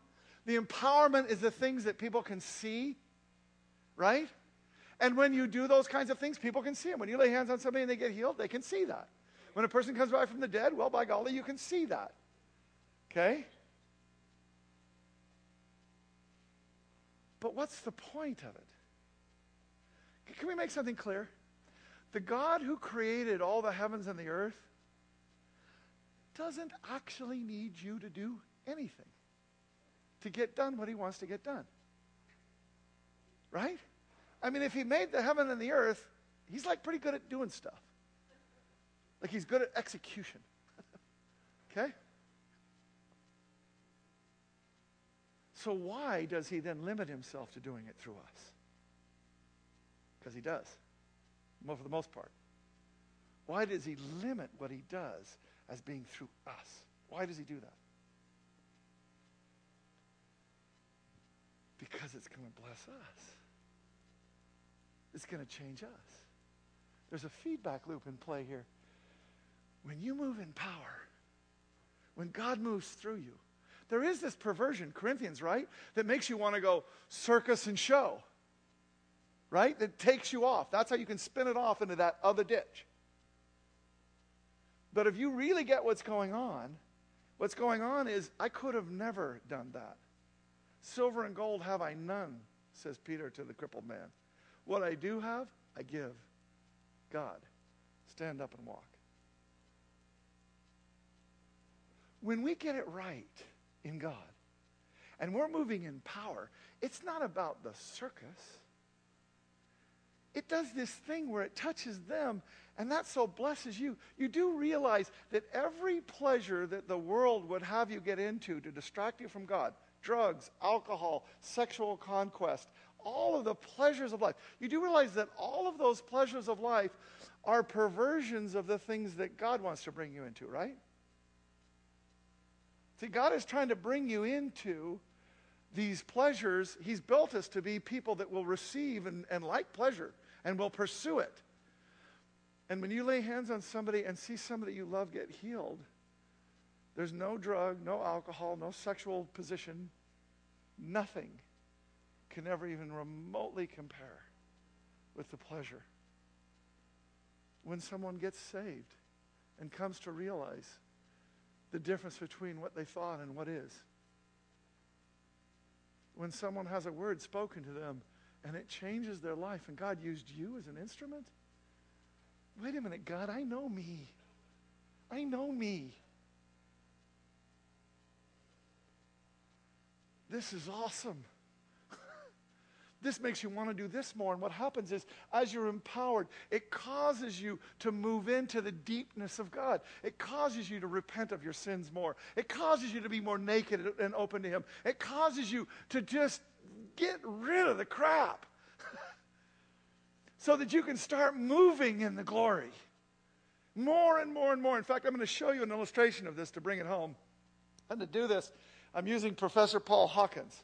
The empowerment is the things that people can see, right? And when you do those kinds of things, people can see them. When you lay hands on somebody and they get healed, they can see that. When a person comes back from the dead, well, by golly, you can see that. Okay? But what's the point of it? Can we make something clear? The God who created all the heavens and the earth doesn't actually need you to do anything to get done what he wants to get done. Right? I mean, if he made the heaven and the earth, he's like pretty good at doing stuff. Like he's good at execution. okay? So why does he then limit himself to doing it through us? Because he does for the most part. Why does he limit what he does as being through us? Why does he do that? Because it's going to bless us. It's going to change us. There's a feedback loop in play here. When you move in power, when God moves through you, there is this perversion, Corinthians, right? That makes you want to go circus and show right? That takes you off. That's how you can spin it off into that other ditch. But if you really get what's going on, what's going on is I could have never done that. Silver and gold have I none, says Peter to the crippled man. What I do have, I give. God, stand up and walk. When we get it right in God and we're moving in power, it's not about the circus. it does this thing where it touches them, and that so blesses you. You do realize that every pleasure that the world would have you get into to distract you from God drugs, alcohol, sexual conquest, all of the pleasures of life. You do realize that all of those pleasures of life are perversions of the things that God wants to bring you into, right? See, God is trying to bring you into these pleasures. He's built us to be people that will receive and, and like pleasure and will pursue it. And when you lay hands on somebody and see somebody you love get healed, there's no drug, no alcohol, no sexual position, nothing can ever even remotely compare with the pleasure. When someone gets saved and comes to realize the difference between what they thought and what is. When someone has a word spoken to them and it changes their life and God used you as an instrument. Wait a minute, God, I know me. I know me. This is awesome. This makes you want to do this more. And what happens is, as you're empowered, it causes you to move into the deepness of God. It causes you to repent of your sins more. It causes you to be more naked and open to Him. It causes you to just get rid of the crap so that you can start moving in the glory more and more and more. In fact, I'm going to show you an illustration of this to bring it home. And to do this, I'm using Professor Paul Hawkins.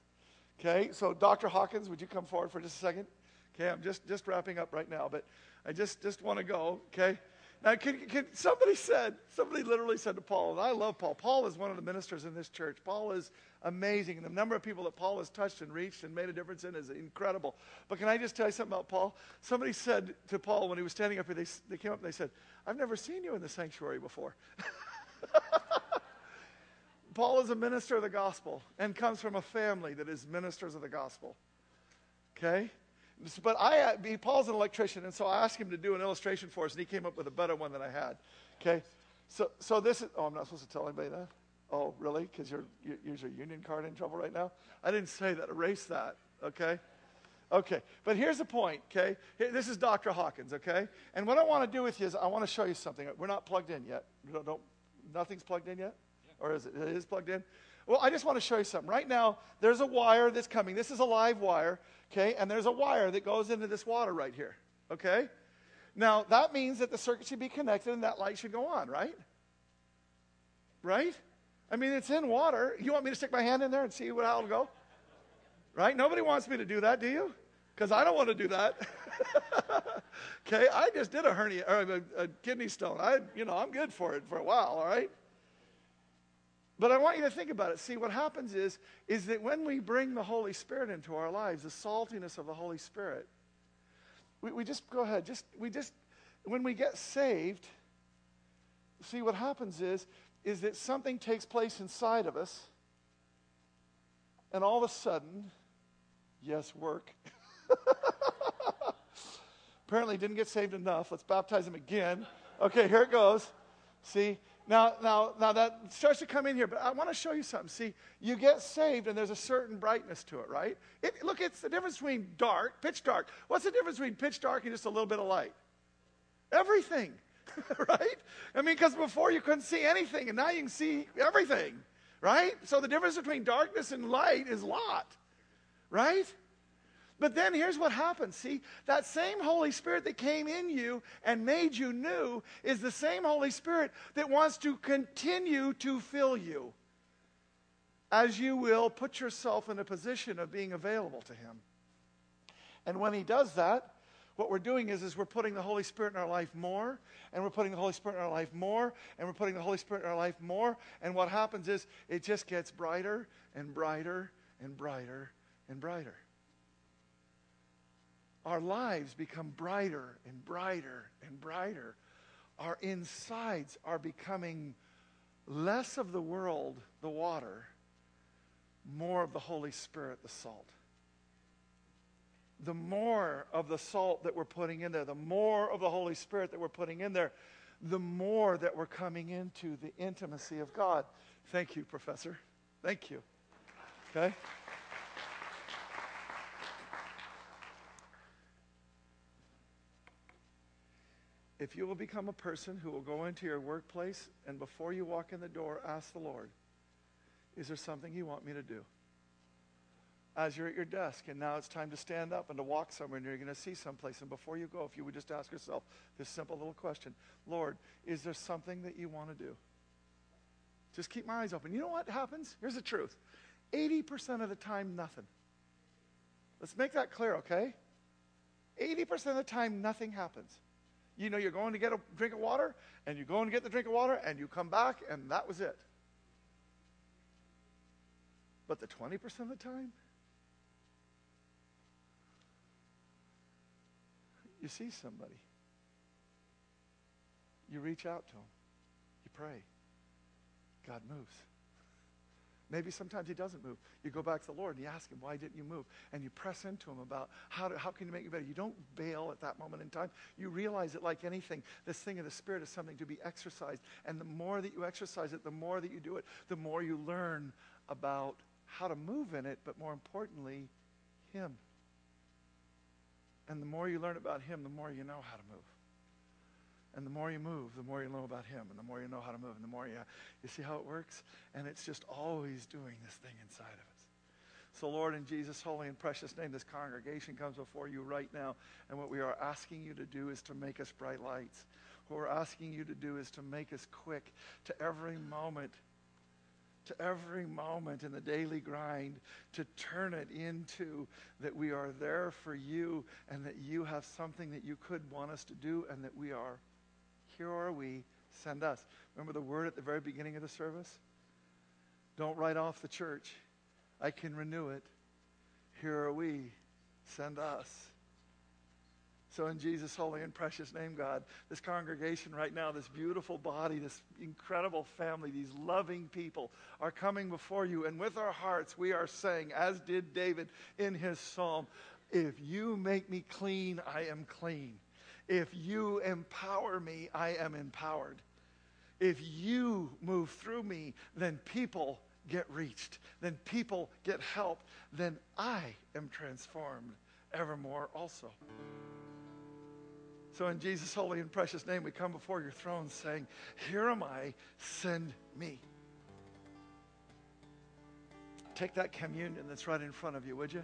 Okay, so Dr. Hawkins, would you come forward for just a second? Okay, I'm just, just wrapping up right now, but I just, just want to go, okay? Now, can, can, somebody said, somebody literally said to Paul, and I love Paul. Paul is one of the ministers in this church. Paul is amazing. And the number of people that Paul has touched and reached and made a difference in is incredible. But can I just tell you something about Paul? Somebody said to Paul when he was standing up here, they, they came up and they said, I've never seen you in the sanctuary before. Paul is a minister of the gospel and comes from a family that is ministers of the gospel. Okay? But I, uh, he, Paul's an electrician, and so I asked him to do an illustration for us, and he came up with a better one than I had. Okay? So, so this is, oh, I'm not supposed to tell anybody that? Oh, really? Because you're, you, use your union card in trouble right now? I didn't say that. Erase that. Okay? Okay. But here's the point, okay? This is Dr. Hawkins, okay? And what I want to do with you is I want to show you something. We're not plugged in yet. Don't, don't, nothing's plugged in yet? Or is it, it is plugged in? Well, I just want to show you something. Right now, there's a wire that's coming. This is a live wire, okay? And there's a wire that goes into this water right here, okay? Now, that means that the circuit should be connected and that light should go on, right? Right? I mean, it's in water. You want me to stick my hand in there and see how it'll go? Right? Nobody wants me to do that, do you? Because I don't want to do that. okay, I just did a hernia or a, a kidney stone. I, you know, I'm good for it for a while. All right. But I want you to think about it. See, what happens is, is that when we bring the Holy Spirit into our lives, the saltiness of the Holy Spirit, we, we just go ahead, just we just when we get saved, see what happens is, is that something takes place inside of us, and all of a sudden, yes, work. Apparently didn't get saved enough. Let's baptize him again. Okay, here it goes. See, now, now, now that starts to come in here, but I want to show you something. See, you get saved and there's a certain brightness to it, right? It, look, it's the difference between dark, pitch dark. What's the difference between pitch dark and just a little bit of light? Everything, right? I mean, because before you couldn't see anything and now you can see everything, right? So the difference between darkness and light is a lot, right? But then here's what happens. See, that same Holy Spirit that came in you and made you new is the same Holy Spirit that wants to continue to fill you as you will put yourself in a position of being available to Him. And when He does that, what we're doing is, is we're putting the Holy Spirit in our life more, and we're putting the Holy Spirit in our life more, and we're putting the Holy Spirit in our life more. And what happens is it just gets brighter and brighter and brighter and brighter our lives become brighter and brighter and brighter. Our insides are becoming less of the world, the water, more of the Holy Spirit, the salt. The more of the salt that we're putting in there, the more of the Holy Spirit that we're putting in there, the more that we're coming into the intimacy of God. Thank you, Professor. Thank you. Okay? If you will become a person who will go into your workplace and before you walk in the door, ask the Lord, is there something you want me to do? As you're at your desk and now it's time to stand up and to walk somewhere and you're going to see someplace. And before you go, if you would just ask yourself this simple little question Lord, is there something that you want to do? Just keep my eyes open. You know what happens? Here's the truth 80% of the time, nothing. Let's make that clear, okay? 80% of the time, nothing happens. You know, you're going to get a drink of water, and you go and get the drink of water, and you come back, and that was it. But the 20% of the time, you see somebody. You reach out to them. You pray. God moves. Maybe sometimes he doesn't move. You go back to the Lord and you ask him, why didn't you move? And you press into him about how, to, how can you make it better? You don't bail at that moment in time. You realize that like anything, this thing of the Spirit is something to be exercised. And the more that you exercise it, the more that you do it, the more you learn about how to move in it, but more importantly, him. And the more you learn about him, the more you know how to move. And the more you move, the more you know about him, and the more you know how to move, and the more you, you see how it works? And it's just always doing this thing inside of us. So, Lord, in Jesus' holy and precious name, this congregation comes before you right now. And what we are asking you to do is to make us bright lights. What we're asking you to do is to make us quick to every moment, to every moment in the daily grind, to turn it into that we are there for you and that you have something that you could want us to do and that we are here are we, send us. Remember the word at the very beginning of the service? Don't write off the church. I can renew it. Here are we, send us. So, in Jesus' holy and precious name, God, this congregation right now, this beautiful body, this incredible family, these loving people are coming before you. And with our hearts, we are saying, as did David in his psalm, If you make me clean, I am clean. If you empower me, I am empowered. If you move through me, then people get reached. Then people get help. Then I am transformed evermore also. So, in Jesus' holy and precious name, we come before your throne saying, Here am I, send me. Take that communion that's right in front of you, would you?